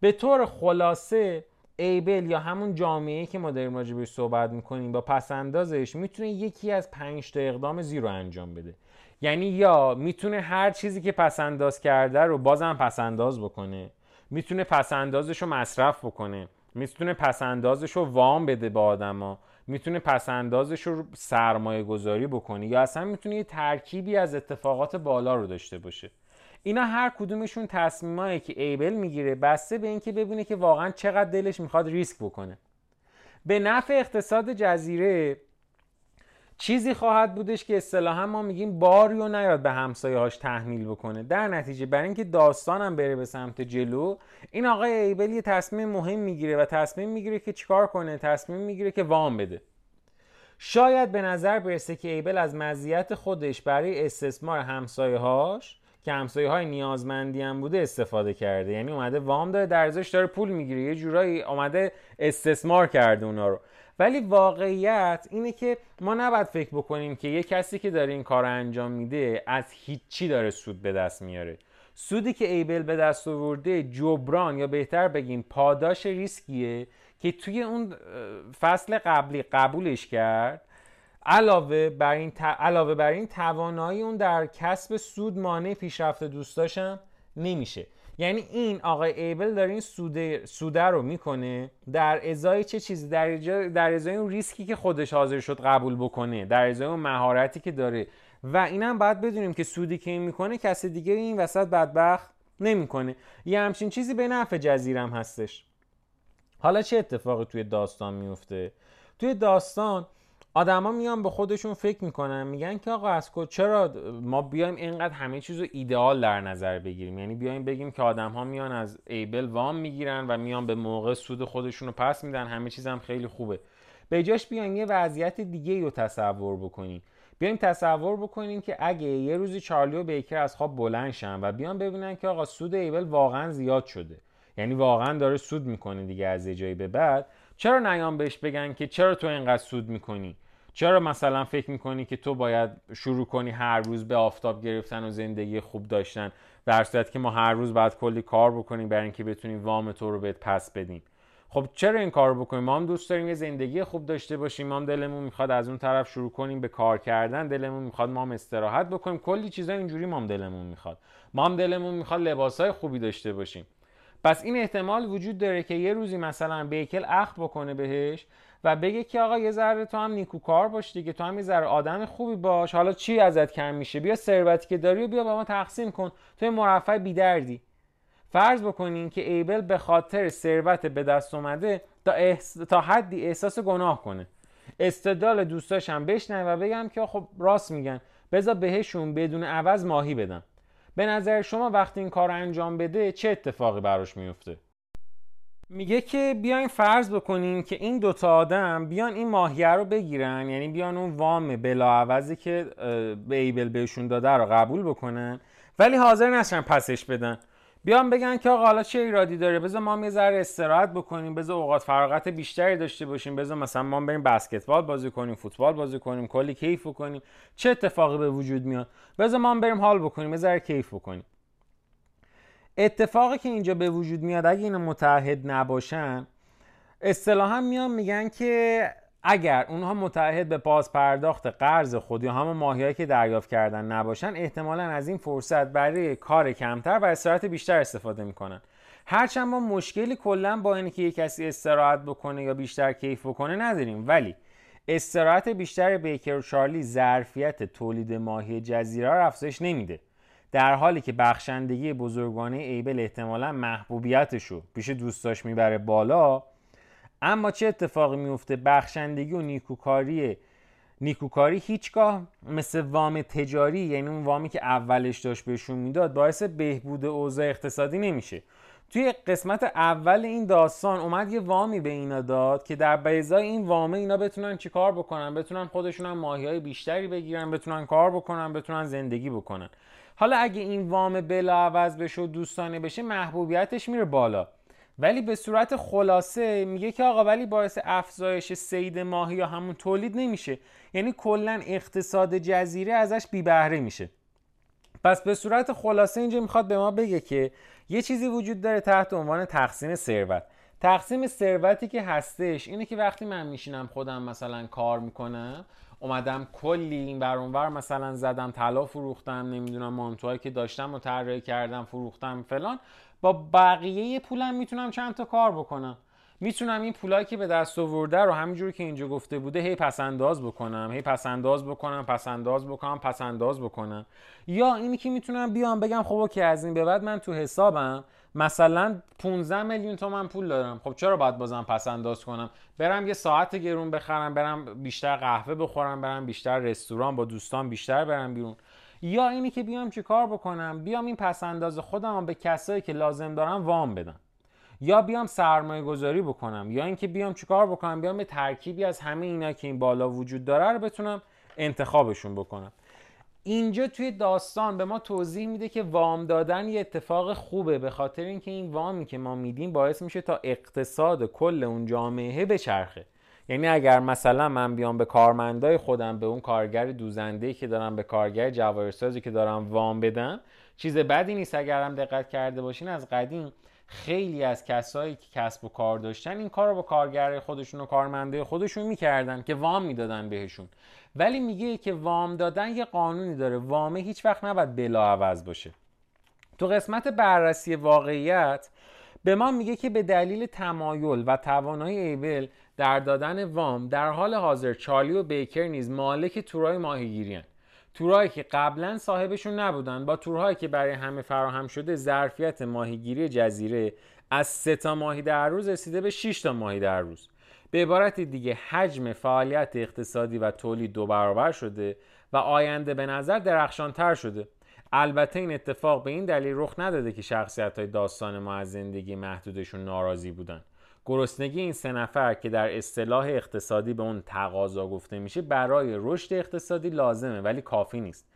به طور خلاصه ایبل یا همون جامعه که ما داریم راجع بهش صحبت می‌کنیم با پسندازش می‌تونه یکی از پنج تا اقدام زیرو انجام بده. یعنی یا می‌تونه هر چیزی که پسنداز کرده رو بازم پسنداز بکنه. می‌تونه پسندازش رو مصرف بکنه. می‌تونه پسندازش رو وام بده به آدما. می‌تونه پسندازش رو سرمایه گذاری بکنه. یا اصلا می‌تونه یه ترکیبی از اتفاقات بالا رو داشته باشه. اینا هر کدومشون تصمیمایی که ایبل می‌گیره بسته به اینکه ببینه که واقعا چقدر دلش می‌خواد ریسک بکنه. به نفع اقتصاد جزیره چیزی خواهد بودش که اصطلاحا ما میگیم باری و نیاد به همسایه هاش تحمیل بکنه. در نتیجه برای اینکه داستانم بره به سمت جلو این آقای ایبل یه تصمیم مهم می‌گیره و تصمیم می‌گیره که چیکار کنه تصمیم می‌گیره که وام بده. شاید به نظر برسه که ایبل از مزیت خودش برای استثمار همسایه هاش که همسایه های نیازمندی هم بوده استفاده کرده. یعنی اومده وام داره در داره پول می‌گیره. یه جورایی اومده استثمار کرده اونا رو. ولی واقعیت اینه که ما نباید فکر بکنیم که یه کسی که داره این کار رو انجام میده از هیچی داره سود به دست میاره. سودی که ایبل به دست آورده جبران یا بهتر بگیم پاداش ریسکیه که توی اون فصل قبلی قبولش کرد. علاوه بر این, علاوه بر این توانایی اون در کسب سود مانع پیشرفت دوستاشم نمیشه. یعنی این آقای ایبل داره این سوده, سوده رو می‌کنه در ازای چه چیزی؟ در, در ازای اون ریسکی که خودش حاضر شد قبول بکنه در ازای اون مهارتی که داره. و اینم باید بدونیم که سودی که این می‌کنه کسی دیگه این وسط بدبخت نمی‌کنه. یه همچین چیزی به نفع جزیرم هستش. حالا چه اتفاقی توی داستان میفته توی داستان آدما میان به خودشون فکر می‌کنن میگن که آقا از چرا ما بیایم اینقدر همه چیز رو ایدئال در نظر بگیریم؟ یعنی بیایم بگیم که آدم ها میان از ایبل وام می‌گیرن و میان به موقع سود خودشون رو پس میدن. همه چیز هم خیلی خوبه. به جاش بیایم یه وضعیت دیگه رو تصور بکنیم بیایم تصور بکنیم که اگه یه روزی چارلی و بیکر از خواب بلند شن و بیان ببینن که آقا سود ایبل واقعا زیاد شده. یعنی واقعا داره سود می‌کنه دیگه از جایی به بعد. چرا نیام بهش بگن که چرا تو اینقدر سود می‌کنی؟ چرا مثلا فکر می‌کنی که تو باید شروع کنی هر روز به آفتاب گرفتن و زندگی خوب داشتن در صورت که ما هر روز باید کلی کار بکنیم برای اینکه بتونیم وام تو رو بهت پس بدیم؟ خب چرا این کار بکنیم؟ ما هم دوست داریم یه زندگی خوب داشته باشیم ما هم دلمون می‌خواد از اون طرف شروع کنیم به کار کردن دلمون می‌خواد ما هم استراحت بکنیم کلی چیزا اینجوری ما هم دلمون می‌خواد. ما هم دلمون می‌خواد لباسای خوبی داشته باشیم. پس این احتمال وجود داره که یه روزی مثلا بیکل اخ بکنه بهش و بگه که آقا یه ذره تو هم نیکوکار باش دیگه تو هم یه ذره آدم خوبی باش. حالا چی ازت کم میشه؟ بیا ثروتی که داری و بیا با ما تقسیم کن. تو مرفع بیدردی. فرض بکنین که ایبل به خاطر ثروت به دست اومده تا, تا حدی احساس گناه کنه. استدلال دوستاش هم بشنن و بگم که خب راست میگن. بذار بهشون بدون عوض ماهی بدم. به نظر شما وقتی این کار انجام بده چه اتفاقی براش میفته؟ میگه که بیاین فرض بکنیم که این دوتا آدم بیان این ماهیه رو بگیرن یعنی بیان اون وام بلاعوضی که به ایبل بهشون داده رو قبول بکنن ولی حاضر نشن پسش بدن. بیان بگن که آقا حالا چه ایرادی داره؟ بذار ما یه ذره استراحت بکنیم بذار اوقات فراغت بیشتری داشته باشیم. بذار مثلا ما بریم بسکتبال بازی کنیم فوتبال بازی کنیم کلی کیف بکنیم. چه اتفاقی به وجود میاد؟ بذار ما بریم حال بکنیم یه ذره کیف بکنیم. اتفاقی که اینجا به وجود میاد اگه اینا متحد نباشن اصطلاحا میان میگن که اگر اونها متحد به پاس پرداخت قرض خود یا همون ماهیایی که دریافت کردن نباشن احتمالا از این فرصت برای کار کمتر و استراحت بیشتر استفاده می‌کنن. هرچند ما مشکلی کلا با اینکه یک کسی استراحت بکنه یا بیشتر کیف بکنه نداریم. ولی استراحت بیشتر بیکر و چارلی ظرفیت تولید ماهی جزیره را افزایش نمیده. در حالی که بخشندگی بزرگانه ایبل احتمالا محبوبیتش رو پیش دوستاش می‌بره بالا اما چه اتفاقی میفته بخشندگی و نیکوکاری نیکوکاری هیچگاه مثل وام تجاری یعنی اون وامی که اولش داشت بهشون می‌داد باعث بهبود اوضاع اقتصادی نمیشه. توی قسمت اول این داستان اومد یه وامی به اینا داد که در بیزای این وامه اینا بتونن چیکار بکنن؟ بتونن خودشون هم ماهی های بیشتری بگیرن بتونن کار بکنن بتونن زندگی بکنن. حالا اگه این وام بلا عوض بشه و دوستانه بشه محبوبیتش میره بالا. ولی به صورت خلاصه میگه که آقا ولی باعث افزایش سید ماهی یا همون تولید نمیشه. یعنی کلا اقتصاد جزیره ازش بی بهره میشه. پس به صورت خلاصه اینجا می‌خواد به ما بگه که یه چیزی وجود داره تحت عنوان تقسیم ثروت. تقسیم ثروتی که هستش اینه که وقتی من میشینم خودم مثلا کار می‌کنم اومدم کلی این بر مثلا زدم طلا فروختم نمی‌دونم مانتوهایی که داشتم و طراحی کردم فروختم فلان. با بقیه پولم می‌تونم چند تا کار بکنم. می‌تونم این پولایی که به دست آورده رو همینجوری که اینجا گفته بوده هی پس انداز بکنم هی پس انداز بکنم پس انداز بکنم پس انداز بکنم. یا اینی که می‌تونم بیام بگم خب که از این به بعد من تو حسابم مثلا 15 میلیون تومن پول دارم. خب چرا باید بازم پس انداز کنم؟ برم یه ساعت گرون بخرم برم بیشتر قهوه بخورم برم بیشتر رستوران با دوستان بیشتر برم بیرون. یا اینی که بیام چی کار بکنم؟ بیام این پس انداز خودم به کسایی که لازم دارم وام بدم. یا بیام سرمایه گذاری بکنم. یا اینکه بیام چیکار بکنم؟ بیام به ترکیبی از همه اینا که این بالا وجود داره رو بتونم انتخابشون بکنم. اینجا توی داستان به ما توضیح میده که وام دادن یه اتفاق خوبه به خاطر اینکه این وامی که ما میدیم باعث میشه تا اقتصاد کل اون جامعه بچرخه. یعنی اگر مثلا من بیام به کارمندای خودم به اون کارگر دوزنده که دارم به کارگر جواهرسازی که دارم وام بدم چیز بدی نیست. اگرم دقت کرده باشین از قدیم خیلی از کسایی که کسب و کار داشتن این کار رو با کارگر خودشون و کارمنده خودشون می‌کردن که وام می‌دادن بهشون. ولی میگه که وام دادن یه قانونی داره. وامه هیچ وقت نباید بلا عوض باشه. تو قسمت بررسی واقعیت به ما میگه که به دلیل تمایل و توانایی ایبل در دادن وام در حال حاضر چارلی و بیکر نیز مالک تورای ماهیگیری تورهایی که قبلا صاحبشون نبودن با تورهایی که برای همه فراهم شده ظرفیت ماهیگیری جزیره از سه تا ماهی در روز رسیده به 6 تا ماهی در روز. به عبارت دیگه حجم فعالیت اقتصادی و تولید دو برابر شده و آینده به نظر درخشانتر شده. البته این اتفاق به این دلیل رخ نداده که شخصیت های داستان ما از زندگی محدودشون ناراضی بودن. گرسنگی این سه نفر که در اصطلاح اقتصادی به اون تقاضا گفته میشه برای رشد اقتصادی لازمه ولی کافی نیست.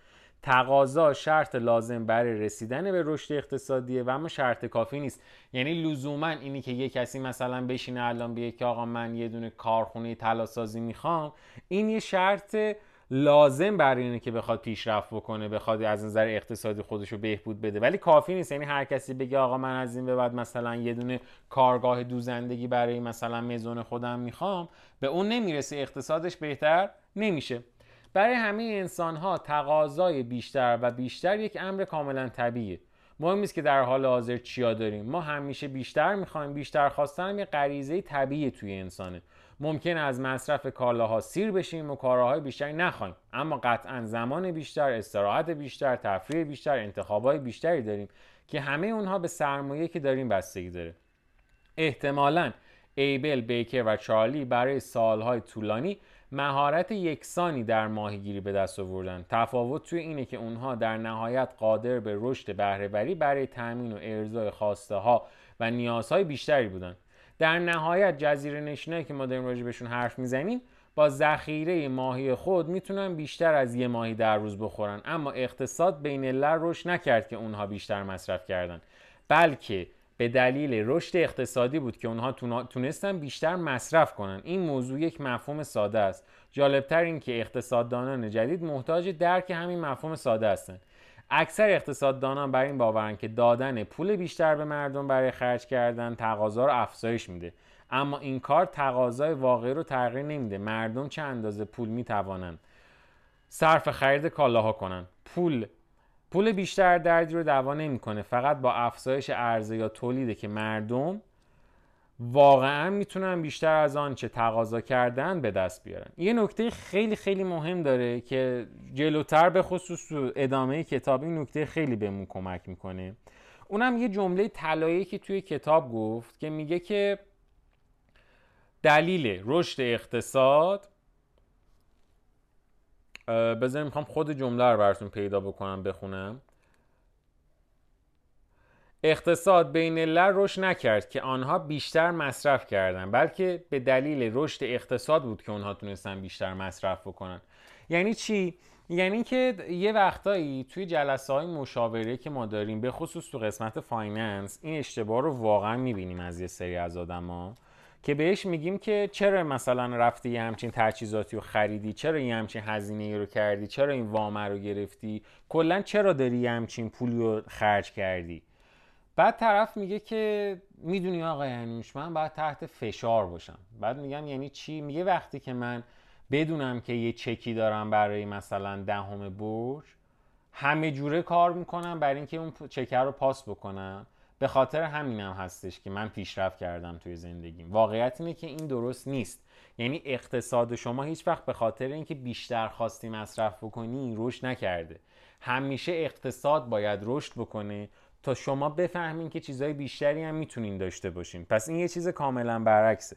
تقاضا شرط لازم برای رسیدن به رشد اقتصادیه و اما شرط کافی نیست. یعنی لزوما اینی که یه کسی مثلا بشینه الان بیه که آقا من یه دونه کارخونه طلاسازی می‌خوام این یه شرط لازم برای اینه که بخواد پیشرفت بکنه بخواد از نظر اقتصادی خودش رو بهبود بده. ولی کافی نیست. یعنی هر کسی بگه آقا من از این به بعد مثلا یه دونه کارگاه دوزندگی برای مثلا مزون خودم می‌خوام به اون نمی‌رسه. اقتصادش بهتر نمیشه. برای همه انسان ها تقاضای بیشتر و بیشتر یک امر کاملا طبیعیه. مهم نیست که در حال حاضر چیا داریم. ما همیشه بیشتر می‌خوایم بیشتر خواستن هم یه غریزه طبیعی توی انسانه. ممکن از مصرف کالاها سیر بشیم و کارهای بیشتری نخوایم. اما قطعا زمان بیشتر استراحت بیشتر تفریح بیشتر انتخابای بیشتری داریم که همه اونها به سرمایه که داریم بستگی داره. احتمالا ایبل بیکر و چارلی برای سالهای طولانی مهارت یکسانی در ماهیگیری به دست آوردن. تفاوت توی اینه که اونها در نهایت قادر به رشد بهرهوری برای تامین و ارزای خواسته ها و نیازهای بیشتری بودن. در نهایت جزیره نشینایی که ما داریم راجع بهشون حرف می‌زنیم با ذخیره ماهی خود می‌تونن بیشتر از یه ماهی در روز بخورن. اما اقتصاد بین رشد نکرد که اونها بیشتر مصرف کردن بلکه به دلیل رشد اقتصادی بود که اونها تونستن بیشتر مصرف کنن. این موضوع یک مفهوم ساده است. جالبتر این که اقتصاددانان جدید محتاج درک همین مفهوم ساده هستند اکثر اقتصاددانان بر این باورن که دادن پول بیشتر به مردم برای خرج کردن تقاضا رو افزایش میده. اما این کار تقاضای واقعی رو تغییر نمیده. مردم چه اندازه پول می‌توانند صرف خرید کالاها کنن؟ پول پول بیشتر دردی رو دوا نمی‌کنه. فقط با افزایش عرضه یا تولیده که مردم واقعا می‌تونن بیشتر از آنچه تقاضا کردن به دست بیارن. یه نکته خیلی خیلی مهم داره که جلوتر به خصوص تو ادامه کتاب این نکته خیلی بهمون کمک می‌کنه. اونم یه جمله طلایی که توی کتاب گفت که میگه که دلیل رشد اقتصاد بذاریم می‌خوام خود جمله رو براتون پیدا بکنم بخونم. اقتصاد بین الله رشد نکرد که آنها بیشتر مصرف کردند بلکه به دلیل رشد اقتصاد بود که آنها تونستن بیشتر مصرف بکنن. یعنی چی؟ یعنی که یه وقتایی توی جلسه های مشاوره که ما داریم به خصوص تو قسمت finance این اشتباه رو واقعا می‌بینیم از یه سری از آدما که بهش میگیم که چرا مثلا رفتی یه همچین تجهیزاتی رو خریدی؟ چرا یه همچین هزینه رو کردی؟ چرا این وامه رو گرفتی؟ کلا چرا داری یه همچین پولی رو خرج کردی؟ بعد طرف میگه که می‌دونی آقا ینوش من باید تحت فشار باشم. بعد میگم یعنی چی؟ میگه وقتی که من بدونم که یه چکی دارم برای مثلا دهم برج همه جوره کار می‌کنم برای اینکه اون چکر رو پاس بکنم. به خاطر همینم هستش که من پیشرفت کردم توی زندگیم. واقعیت اینه که این درست نیست. یعنی اقتصاد شما هیچ وقت به خاطر اینکه بیشتر خواستی مصرف بکنی رشد نکرده. همیشه اقتصاد باید رشد بکنه تا شما بفهمین که چیزهای بیشتری هم می‌تونین داشته باشین. پس این یه چیز کاملا برعکسه.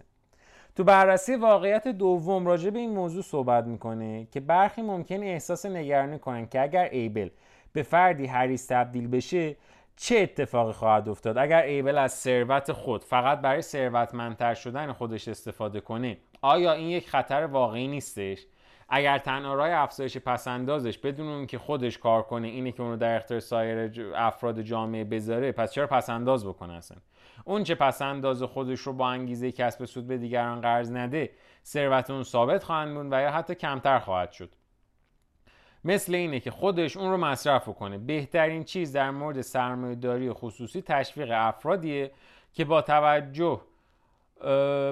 تو بررسی واقعیت دوم راجع به این موضوع صحبت می‌کنه که برخی ممکن احساس نگرانی کنن که اگر ایبل به فردی هریس تبدیل بشه چه اتفاقی خواهد افتاد؟ اگر ایبل از ثروت خود فقط برای ثروتمندتر شدن خودش استفاده کنه آیا این یک خطر واقعی نیستش؟ اگر تنها راه افزایش پسندازش بدون اون که خودش کار کنه اینه که اونو در اختیار سایر افراد جامعه بذاره پس چرا پسنداز بکنه اصلا؟ اون چه پسنداز خودش رو با انگیزه کسب سود به دیگران قرض نده ثروت اون ثابت خواهند بود و یا حتی کمتر خواهد شد. مثل اینه که خودش اون رو مصرف کنه بهترین چیز در مورد سرمایه داری خصوصی تشویق افرادیه که با توجه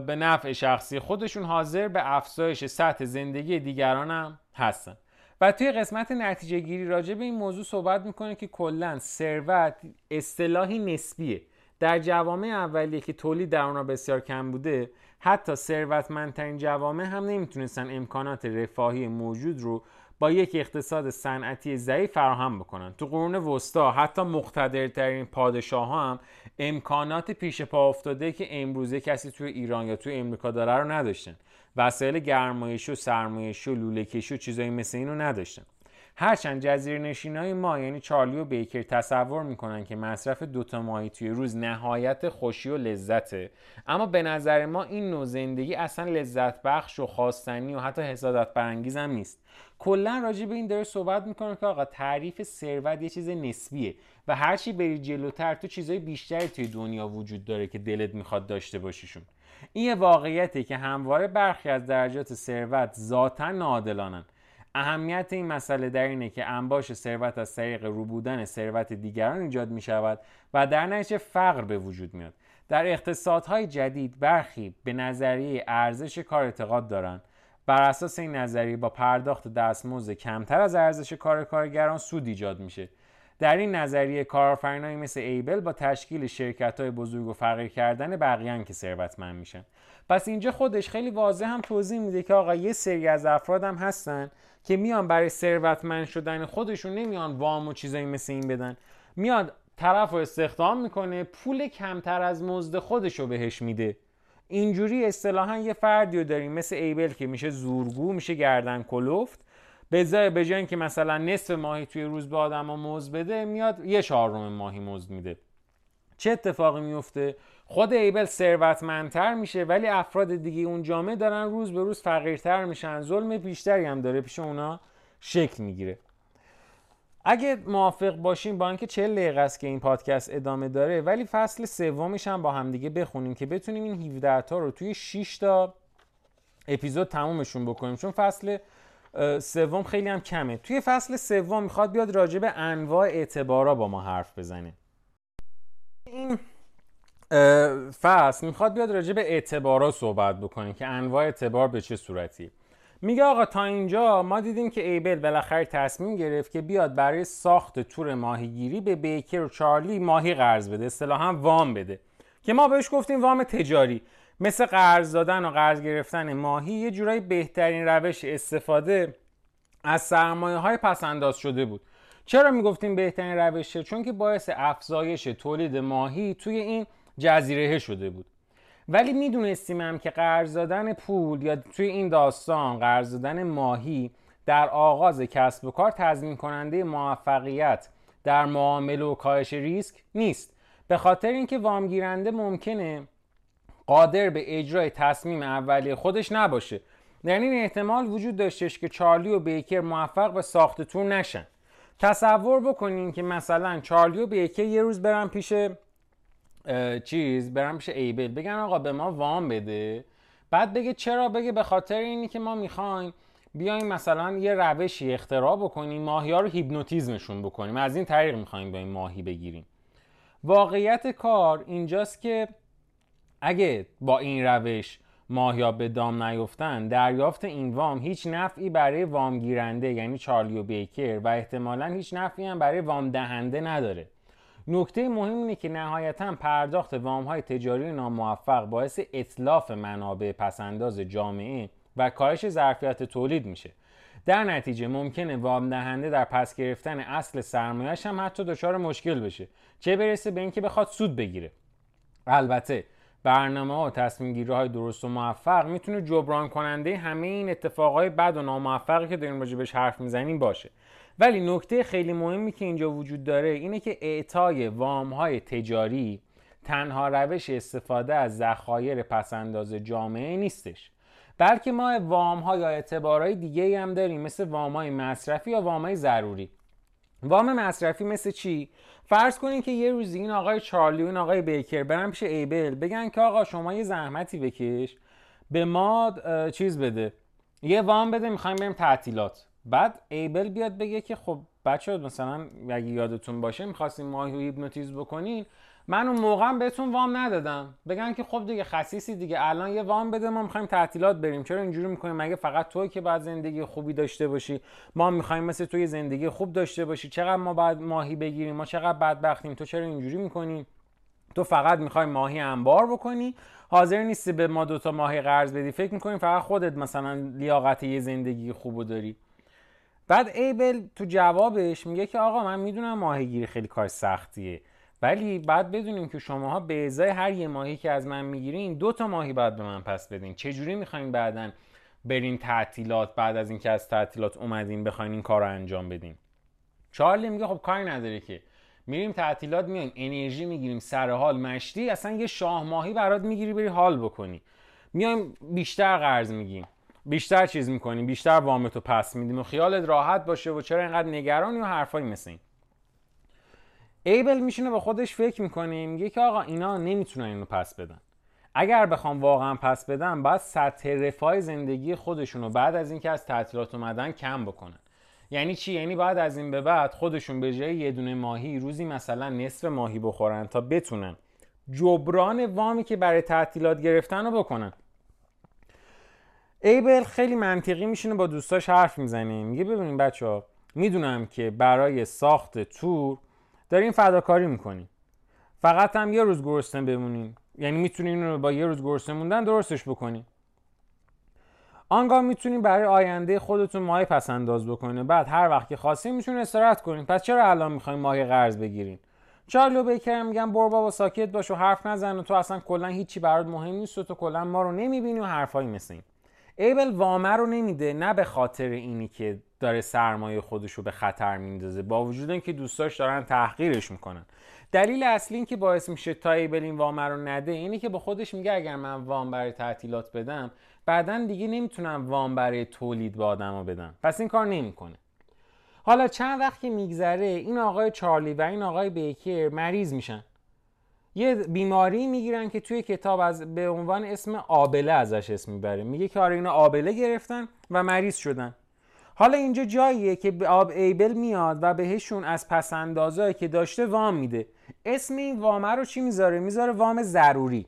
به نفع شخصی خودشون حاضر به افزایش سطح زندگی دیگران هم هستن. و توی قسمت نتیجه گیری راجع به این موضوع صحبت می‌کنه که کلا ثروت اصطلاحی نسبیه. در جوامع اولیه که تولید در اونها بسیار کم بوده حتی ثروتمندترین جوامع هم نمی‌تونستن امکانات رفاهی موجود رو با یک اقتصاد صنعتی ضعیف فراهم بکنن. تو قرون وسطا حتی مقتدرترین پادشاه ها هم امکانات پیش پا افتاده که امروزه کسی توی ایران یا توی امریکا داره رو نداشتن. وسایل گرمایشی و سرمایشی و لوله کشی و چیزایی مثل اینو نداشتن. هرچند جزیره نشینای ما یعنی چارلی و بیکر تصور می‌کنن که مصرف دوتا ماهی توی روز نهایت خوشی و لذته. اما به نظر ما این نوع زندگی اصلا لذت بخش و خواستنی و حتی حسادت برانگیز هم نیست. کلا راجع به این داره صحبت می‌کنه که آقا تعریف ثروت یه چیز نسبیه و هرچی بری جلوتر تو چیزای بیشتری توی دنیا وجود داره که دلت می‌خواد داشته باشیشون. این یه واقعیتی که همواره برخی از درجات ثروت ذاتا ناعادلانن اهمیت این مسئله در اینه که انباش ثروت از طریق رو بودن ثروت دیگران ایجاد می شود و در نتیجه فقر به وجود میاد. در اقتصادهای جدید برخی به نظریه ارزش کار اعتقاد دارند بر اساس این نظریه با پرداخت دستمزد کمتر از ارزش کار کارگران سود ایجاد میشه. در این نظریه کارآفرینایی مثل ایبل با تشکیل شرکت های بزرگ و فقیر کردن بقیه که ثروتمند میشن. پس اینجا خودش خیلی واضح هم توضیح میده که آقا یه سری از افراد هم هستن که میان برای ثروتمند شدن خودشون نمیان وام و چیزایی مثل این بدن. میاد طرف رو استخدام می‌کنه پول کمتر از مزد خودش رو بهش میده. اینجوری اصطلاحا یه فردی رو داریم. مثل ایبل که میشه زورگو میشه گردن کلفت. به جای به جای اینکه مثلا نصف ماهی توی روز به آدم مزد بده میاد یه چهارم ماهی مزد میده. چه اتفاقی میفته؟ خود ایبل ثروتمندتر میشه ولی افراد دیگه اون جامعه دارن روز به روز فقیرتر میشن. ظلم بیشتری هم داره پیش اونا شکل می‌گیره. اگه موافق باشیم با اینکه 40 دقیقه است که این پادکست ادامه داره ولی فصل سومش هم با همدیگه بخونیم که بتونیم این 17 تا رو توی 6 تا اپیزود تمومشون بکنیم. چون فصل سوم خیلی هم کمه. توی فصل سوم می‌خواد بیاد راجع به انواع اعتبارا با ما حرف بزنه. این فصل می‌خواد بیاد راجع به اعتبارا صحبت بکنه که انواع اعتبار به چه صورتی. میگه آقا تا اینجا ما دیدیم که ایبل بالاخره تصمیم گرفت که بیاد برای ساخت تور ماهیگیری به بیکر و چارلی ماهی قرض بده اصطلاحا وام بده. که ما بهش گفتیم وام تجاری. مثل قرض دادن و قرض گرفتن ماهی یه جورایی بهترین روش استفاده از سرمایه های پسنداز شده بود. چرا می‌گفتیم بهترین روشه؟ چون که باعث افزایش تولید ماهی توی این جزیره شده بود. ولی می‌دونستیم هم که قرض دادن پول یا توی این داستان قرض دادن ماهی در آغاز کسب و کار تضمین کننده موفقیت در معامله و کاهش ریسک نیست. به خاطر اینکه وامگیرنده ممکنه قادر به اجرای تصمیم اولیه خودش نباشه. در این احتمال وجود داشتش که چارلی و بیکر موفق به ساخت تور نشن. تصور بکنین که مثلا چارلی و بیکر یه روز برن پیش چیز برن پیش ایبل. بگن آقا به ما وام بده. بعد بگه چرا؟ بگه به خاطر اینی که ما می‌خوایم بیایم مثلا یه روشی اختراع بکنیم ماهی ها رو هیپنوتیزمشون بکنیم. از این طریق می‌خوایم با این ماهی بگیریم. واقعیت کار اینجاست که اگه با این روش ماهیا به دام نیفتن دریافت این وام هیچ نفعی برای وام گیرنده یعنی چارلی و بیکر و احتمالا هیچ نفعی هم برای وام دهنده نداره. نکته مهم اینه که نهایتا پرداخت وام های تجاری ناموفق باعث اطلاف منابع پسنداز جامعه و کاهش ظرفیت تولید میشه. در نتیجه ممکنه وام دهنده در پس گرفتن اصل سرمایهش هم حتی دچار مشکل بشه چه برسه به اینکه بخواد سود بگیره. البته برنامه و تصمیم گیری های درست و موفق می‌تونه جبران کننده همه این اتفاقای بد و ناموفقی که داریم راجع حرف می‌زنیم باشه. ولی نکته خیلی مهمی که اینجا وجود داره اینه که اعطای وام های تجاری تنها روش استفاده از ذخایر پسنداز جامعه نیستش. بلکه ما وام ها یا اعتبارهای دیگه هم داریم مثل وام های مصرفی یا وام های ضروری. وام مصرفی مثل چی؟ فرض کنین که یه روزی این آقای چارلی و این آقای بیکر برن پیش ایبل بگن که آقا شما یه زحمتی بکش به ما چیز بده. یه وام بده می‌خوایم بریم تعطیلات. بعد ایبل بیاد بگه که خب بچه مثلا اگه یادتون باشه می‌خواستیم ماهی و هیپنوتیز بکنین. من اون موقع بهتون وام ندادم. بگن که خب دیگه خصیصی دیگه. الان یه وام بده ما می‌خوایم تعطیلات بریم. چرا اینجوری می‌کنیم؟ مگه فقط توی که باید زندگی خوبی داشته باشی؟ ما می‌خوایم مثل توی زندگی خوب داشته باشی. چقدر ما باید ماهی بگیریم؟ ما چقدر بدبختیم؟ تو چرا اینجوری می‌کنی؟ تو فقط می‌خوای ماهی انبار بکنی. حاضر نیستی به ما دوتا ماهی قرض بدی. فکر می‌کنی فقط خودت مثلا لیاقت یه زندگی خوبو داری. بعد ایبل تو جوابش میگه که آقا من می‌دونم ماهیگیری خیلی کار سختیه ولی بعد بدونیم که شماها به ازای هر یه ماهی که از من می‌گیرین دو تا ماهی باید به من پس بدین. چجوری می‌خواین بعدا برین تعطیلات بعد از اینکه از تعطیلات اومدین بخواین این کار انجام بدین؟ چارلی میگه خب کاری نداره که. میریم تعطیلات میایم انرژی می‌گیریم سر حال مشتی اصلا یه شاه ماهی برات می‌گیری بری حال بکنی. میایم بیشتر قرض میگیم بیشتر چیز می‌کنیم بیشتر وامتو پس میدیم و خیالت راحت باشه و چرا اینقدر نگرانی و حرفایی مثل این. ایبل میشینه با خودش فکر می‌کنه میگه که آقا اینا نمی‌تونن اینو پس بدن. اگر بخوام واقعا پس بدن باید سطح رفاه زندگی خودشونو بعد از اینکه از تعطیلات اومدن کم بکنن. یعنی چی؟ یعنی بعد از این به بعد خودشون به جای یه دونه ماهی روزی مثلا نصف ماهی بخورن تا بتونن جبران وامی که برای تعطیلات گرفتن رو بکنن. ایبل خیلی منطقی میشینه با دوستاش حرف می‌زنه میگه ببینیم بچه ها می‌دونم که برای ساخت تور داریم فداکاری می‌کنیم فقط هم یه روز گرسنه بمونیم یعنی می‌تونیم رو با یه روز گرسنه موندن درستش بکنیم آنگاه می‌تونیم برای آینده خودتون ماهی پس انداز بکنید بعد هر وقت که خواستین می‌تونید استراحت کنین. پس چرا الان می‌خوایم ماهی قرض بگیرین؟ چارلو بیکر میگن برو بابا ساکت باش و حرف نزن و تو اصلا کلا هیچی برات مهم نیست و تو کلا ما رو نمی‌بینی و حرفایی مثل این. ایبل وامه رو نمیده نه به خاطر اینی که داره سرمایه خودش رو به خطر میندازه. با وجود اینکه دوستاش دارن تحقیرش می‌کنن. دلیل اصلی این که باعث میشه تا ایبل این وام رو نده اینه که با خودش میگه اگر من وام برای تعطیلات بدم بعدا دیگه نمی‌تونم وام برای تولید به آدما بدم. پس این کار نمی‌کنه. حالا چند وقت که میگذره این آقای چارلی و این آقای بیکر مریض میشن. یه بیماری می‌گیرن که توی کتاب از به عنوان اسم آبله ازش اسم می‌بره. میگه که آره اینا آبله گرفتن و مریض شدن. حالا اینجا جاییه که آب ایبل میاد و بهشون از پسندازایی که داشته وام میده. اسم این وامه رو چی می‌ذاره؟ می‌ذاره وام ضروری.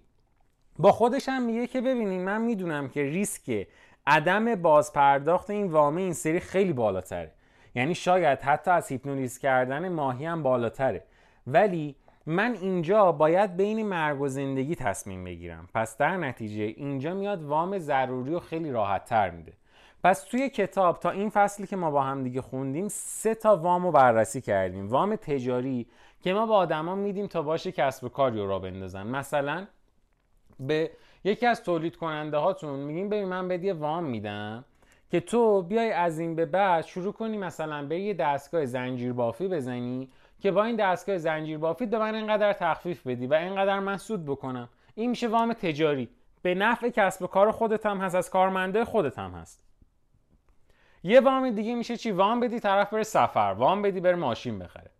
با خودش هم میگه که ببینین من می‌دونم که ریسک عدم بازپرداخت این وامه این سری خیلی بالاتره. یعنی شاید حتی از هیپنولیز کردن ماهی هم بالاتره. ولی من اینجا باید بین مرگ و زندگی تصمیم بگیرم. پس در نتیجه اینجا میاد وام ضروری و خیلی راحت تر میده. پس توی کتاب تا این فصلی که ما با هم دیگه خوندیم سه تا وام رو بررسی کردیم. وام تجاری که ما با آدما میدیم تا باشه کسب و کاری رو را بندازن. مثلا به یکی از تولید کننده هاتون میگیم ببین من بدی وام میدم که تو بیای از این به بعد شروع کنی مثلا به یه دستگاه زنجیر بافی بزنی که با این دستگاه زنجیر بافی به من اینقدر تخفیف بدی و اینقدر من سود بکنم. این میشه وام تجاری. به نفع کسب و کار خودت هم هست از کارمنده خودت هم هست. یه وام دیگه میشه چی؟ وام بدی طرف بره سفر وام بدی بره ماشین بخره.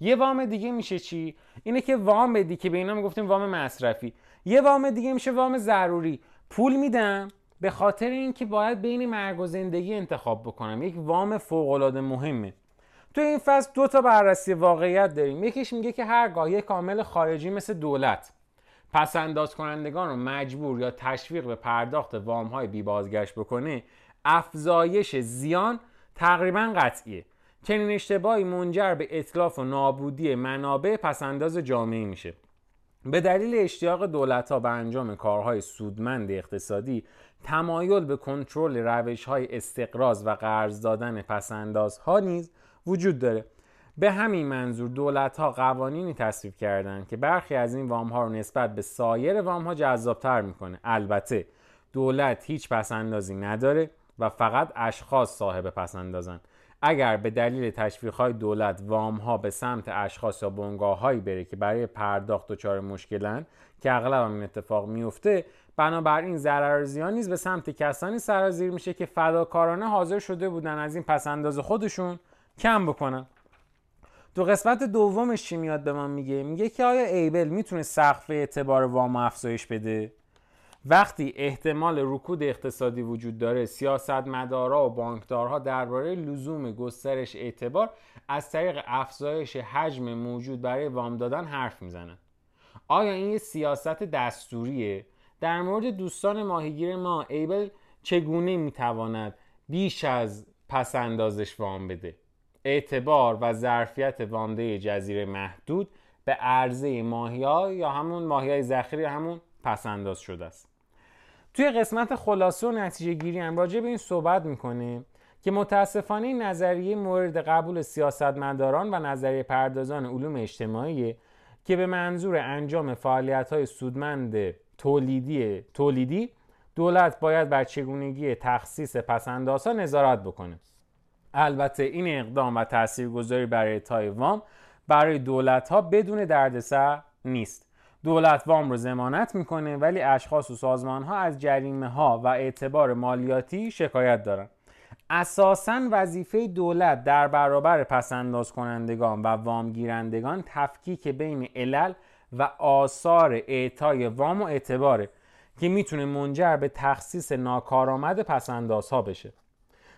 یه وام دیگه میشه چی؟ اینه که وام بدی که به اینا می‌گفتیم وام مصرفی. یه وام دیگه میشه وام ضروری. پول میدم به خاطر اینکه باید بین مرگ و زندگی انتخاب بکنم. یک وام فوق العاده مهمه. تو این فصل دو تا بررسی واقعیت داریم. یکیش میگه که هرگاه یک کامل خارجی مثل دولت پس انداز کنندگان رو مجبور یا تشویق به پرداخت وام های بی بازگشت بکنه افزایش زیان تقریبا قطعیه. چنین اشتباهی منجر به اطلاف و نابودی منابع پسنداز جامعه میشه. به دلیل اشتیاق دولت ها به انجام کارهای سودمند اقتصادی تمایل به کنترل روش های استقراض و قرض دادن پسندازها نیز وجود داره. به همین منظور دولت ها قوانینی تصویب کردند که برخی از این وام ها رو نسبت به سایر وام ها جذابتر می‌کنه. البته دولت هیچ پسندازی نداره و فقط اشخاص صاحب پسندازن اگر به دلیل تشویق های دولت وام ها به سمت اشخاص یا بنگاه هایی بره که برای پرداخت دچار مشکلن که اغلب این اتفاق میفته بنابراین ضرر زیان نیز به سمت کسانی سرازیر میشه که فداکارانه حاضر شده بودن از این پسنداز خودشون کم بکنن تو قسمت دومش چی میاد به من میگه؟ میگه که آیا ایبل می‌تونه سقف اعتبار وام افزایش بده؟ وقتی احتمال رکود اقتصادی وجود داره سیاستمدارا و بانکدارها درباره لزوم گسترش اعتبار از طریق افزایش حجم موجود برای وام دادن حرف می‌زنن. آیا این سیاست دستوریه؟ در مورد دوستان ماهیگیر ما ایبل چگونه می‌تواند بیش از پس اندازش وام بده؟ اعتبار و ظرفیت وامده جزیره محدود به عرضه ماهی یا همون ماهی های ذخیره همون پس انداز شده است. توی قسمت خلاصه و نتیجه گیری هم راجع به این صحبت می‌کنه که متاسفانه این نظریه مورد قبول سیاستمداران و نظریه پردازان علوم اجتماعی که به منظور انجام فعالیت های سودمند تولیدی تولیدی دولت باید بر چگونگی تخصیص پسندازها نظارت بکنه. البته این اقدام و تاثیرگذاری برای اعطای وام برای دولت ها بدون دردسر نیست. دولت وام رو زمانت می‌کنه ولی اشخاص و سازمان ها از جریمه ها و اعتبار مالیاتی شکایت دارن. اساسا وظیفه دولت در برابر پسنداز کنندگان و وام گیرندگان تفکیک بین علل و آثار اعطای وام و اعتباره که می‌تونه منجر به تخصیص ناکارآمد پسندازها بشه.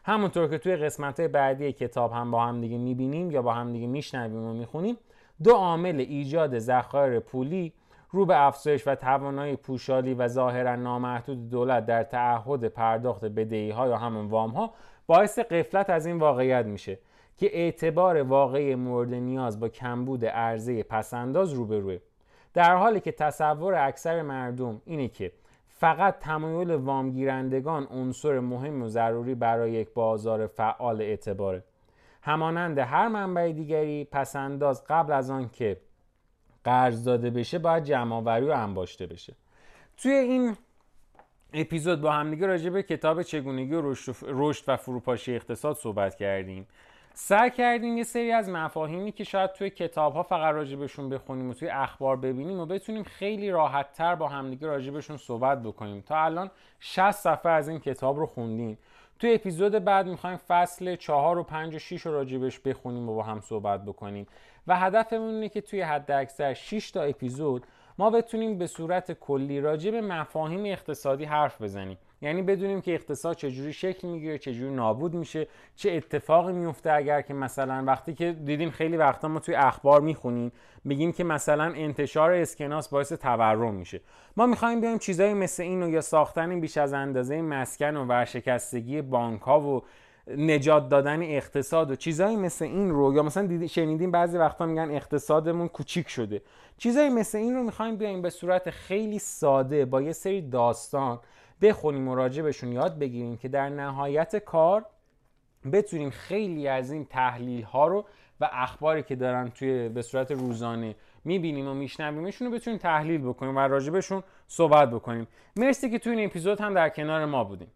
همونطور که توی قسمت بعدی کتاب هم با هم دیگه می‌بینیم یا با هم دیگه میشنویم و می‌خونیم دو عامل ایجاد ذخایر پولی رو به افزایش و توانایی پوشالی و ظاهرا نامحدود دولت در تعهد پرداخت بدهی ها یا همون وام ها باعث قفلت از این واقعیت میشه که اعتبار واقعی مورد نیاز با کمبود عرضه پسنداز روبروه. در حالی که تصور اکثر مردم اینه که فقط تمایل وامگیرندگان عنصر مهم و ضروری برای یک بازار فعال اعتباره. همانند هر منبع دیگری پسنداز قبل از آن که قرض داده بشه باید جمعآوری و انباشته بشه. توی این اپیزود با همدیگه راجع به کتاب چگونگی رشد و فروپاشی اقتصاد صحبت کردیم. سعی کردیم یه سری از مفاهیمی که شاید توی کتاب ها فقط راجبشون بخونیم و توی اخبار ببینیم و بتونیم خیلی راحت تر با همدیگه راجبشون صحبت بکنیم. تا الان 60 صفحه از این کتاب رو خوندیم. توی اپیزود بعد می‌خوایم فصل 4 و 5 و 6 رو راجبش بخونیم و با هم صحبت بکنیم. و هدفمون اینه که توی حد اکثر 6 تا اپیزود ما بتونیم به صورت کلی راجع به مفاهیم اقتصادی حرف بزنیم. یعنی بدونیم که اقتصاد چجوری شکل می‌گیره چجوری نابود میشه چه اتفاقی میفته اگر که مثلا وقتی که دیدیم خیلی وقتا ما توی اخبار می‌خونیم بگیم که مثلا انتشار اسکناس باعث تورم میشه. ما می‌خوایم بیایم چیزایی مثل اینو یا ساختن بیش از اندازه مسکن و ورشکستگی بانک ها و نجات دادن اقتصاد و چیزایی مثل این رو یا مثلا شنیدیم بعضی وقتا میگن اقتصادمون کوچیک شده. چیزایی مثل این رو می‌خوایم بیایم به صورت خیلی ساده با یه سری داستان بخونیم و راجبشون یاد بگیریم که در نهایت کار بتونیم خیلی از این تحلیل ها رو و اخباری که دارن توی به صورت روزانه می‌بینیم و میشنویمشون رو بتونیم تحلیل بکنیم و راجبشون صحبت بکنیم. مرسی که توی این اپیزود هم در کنار ما بودیم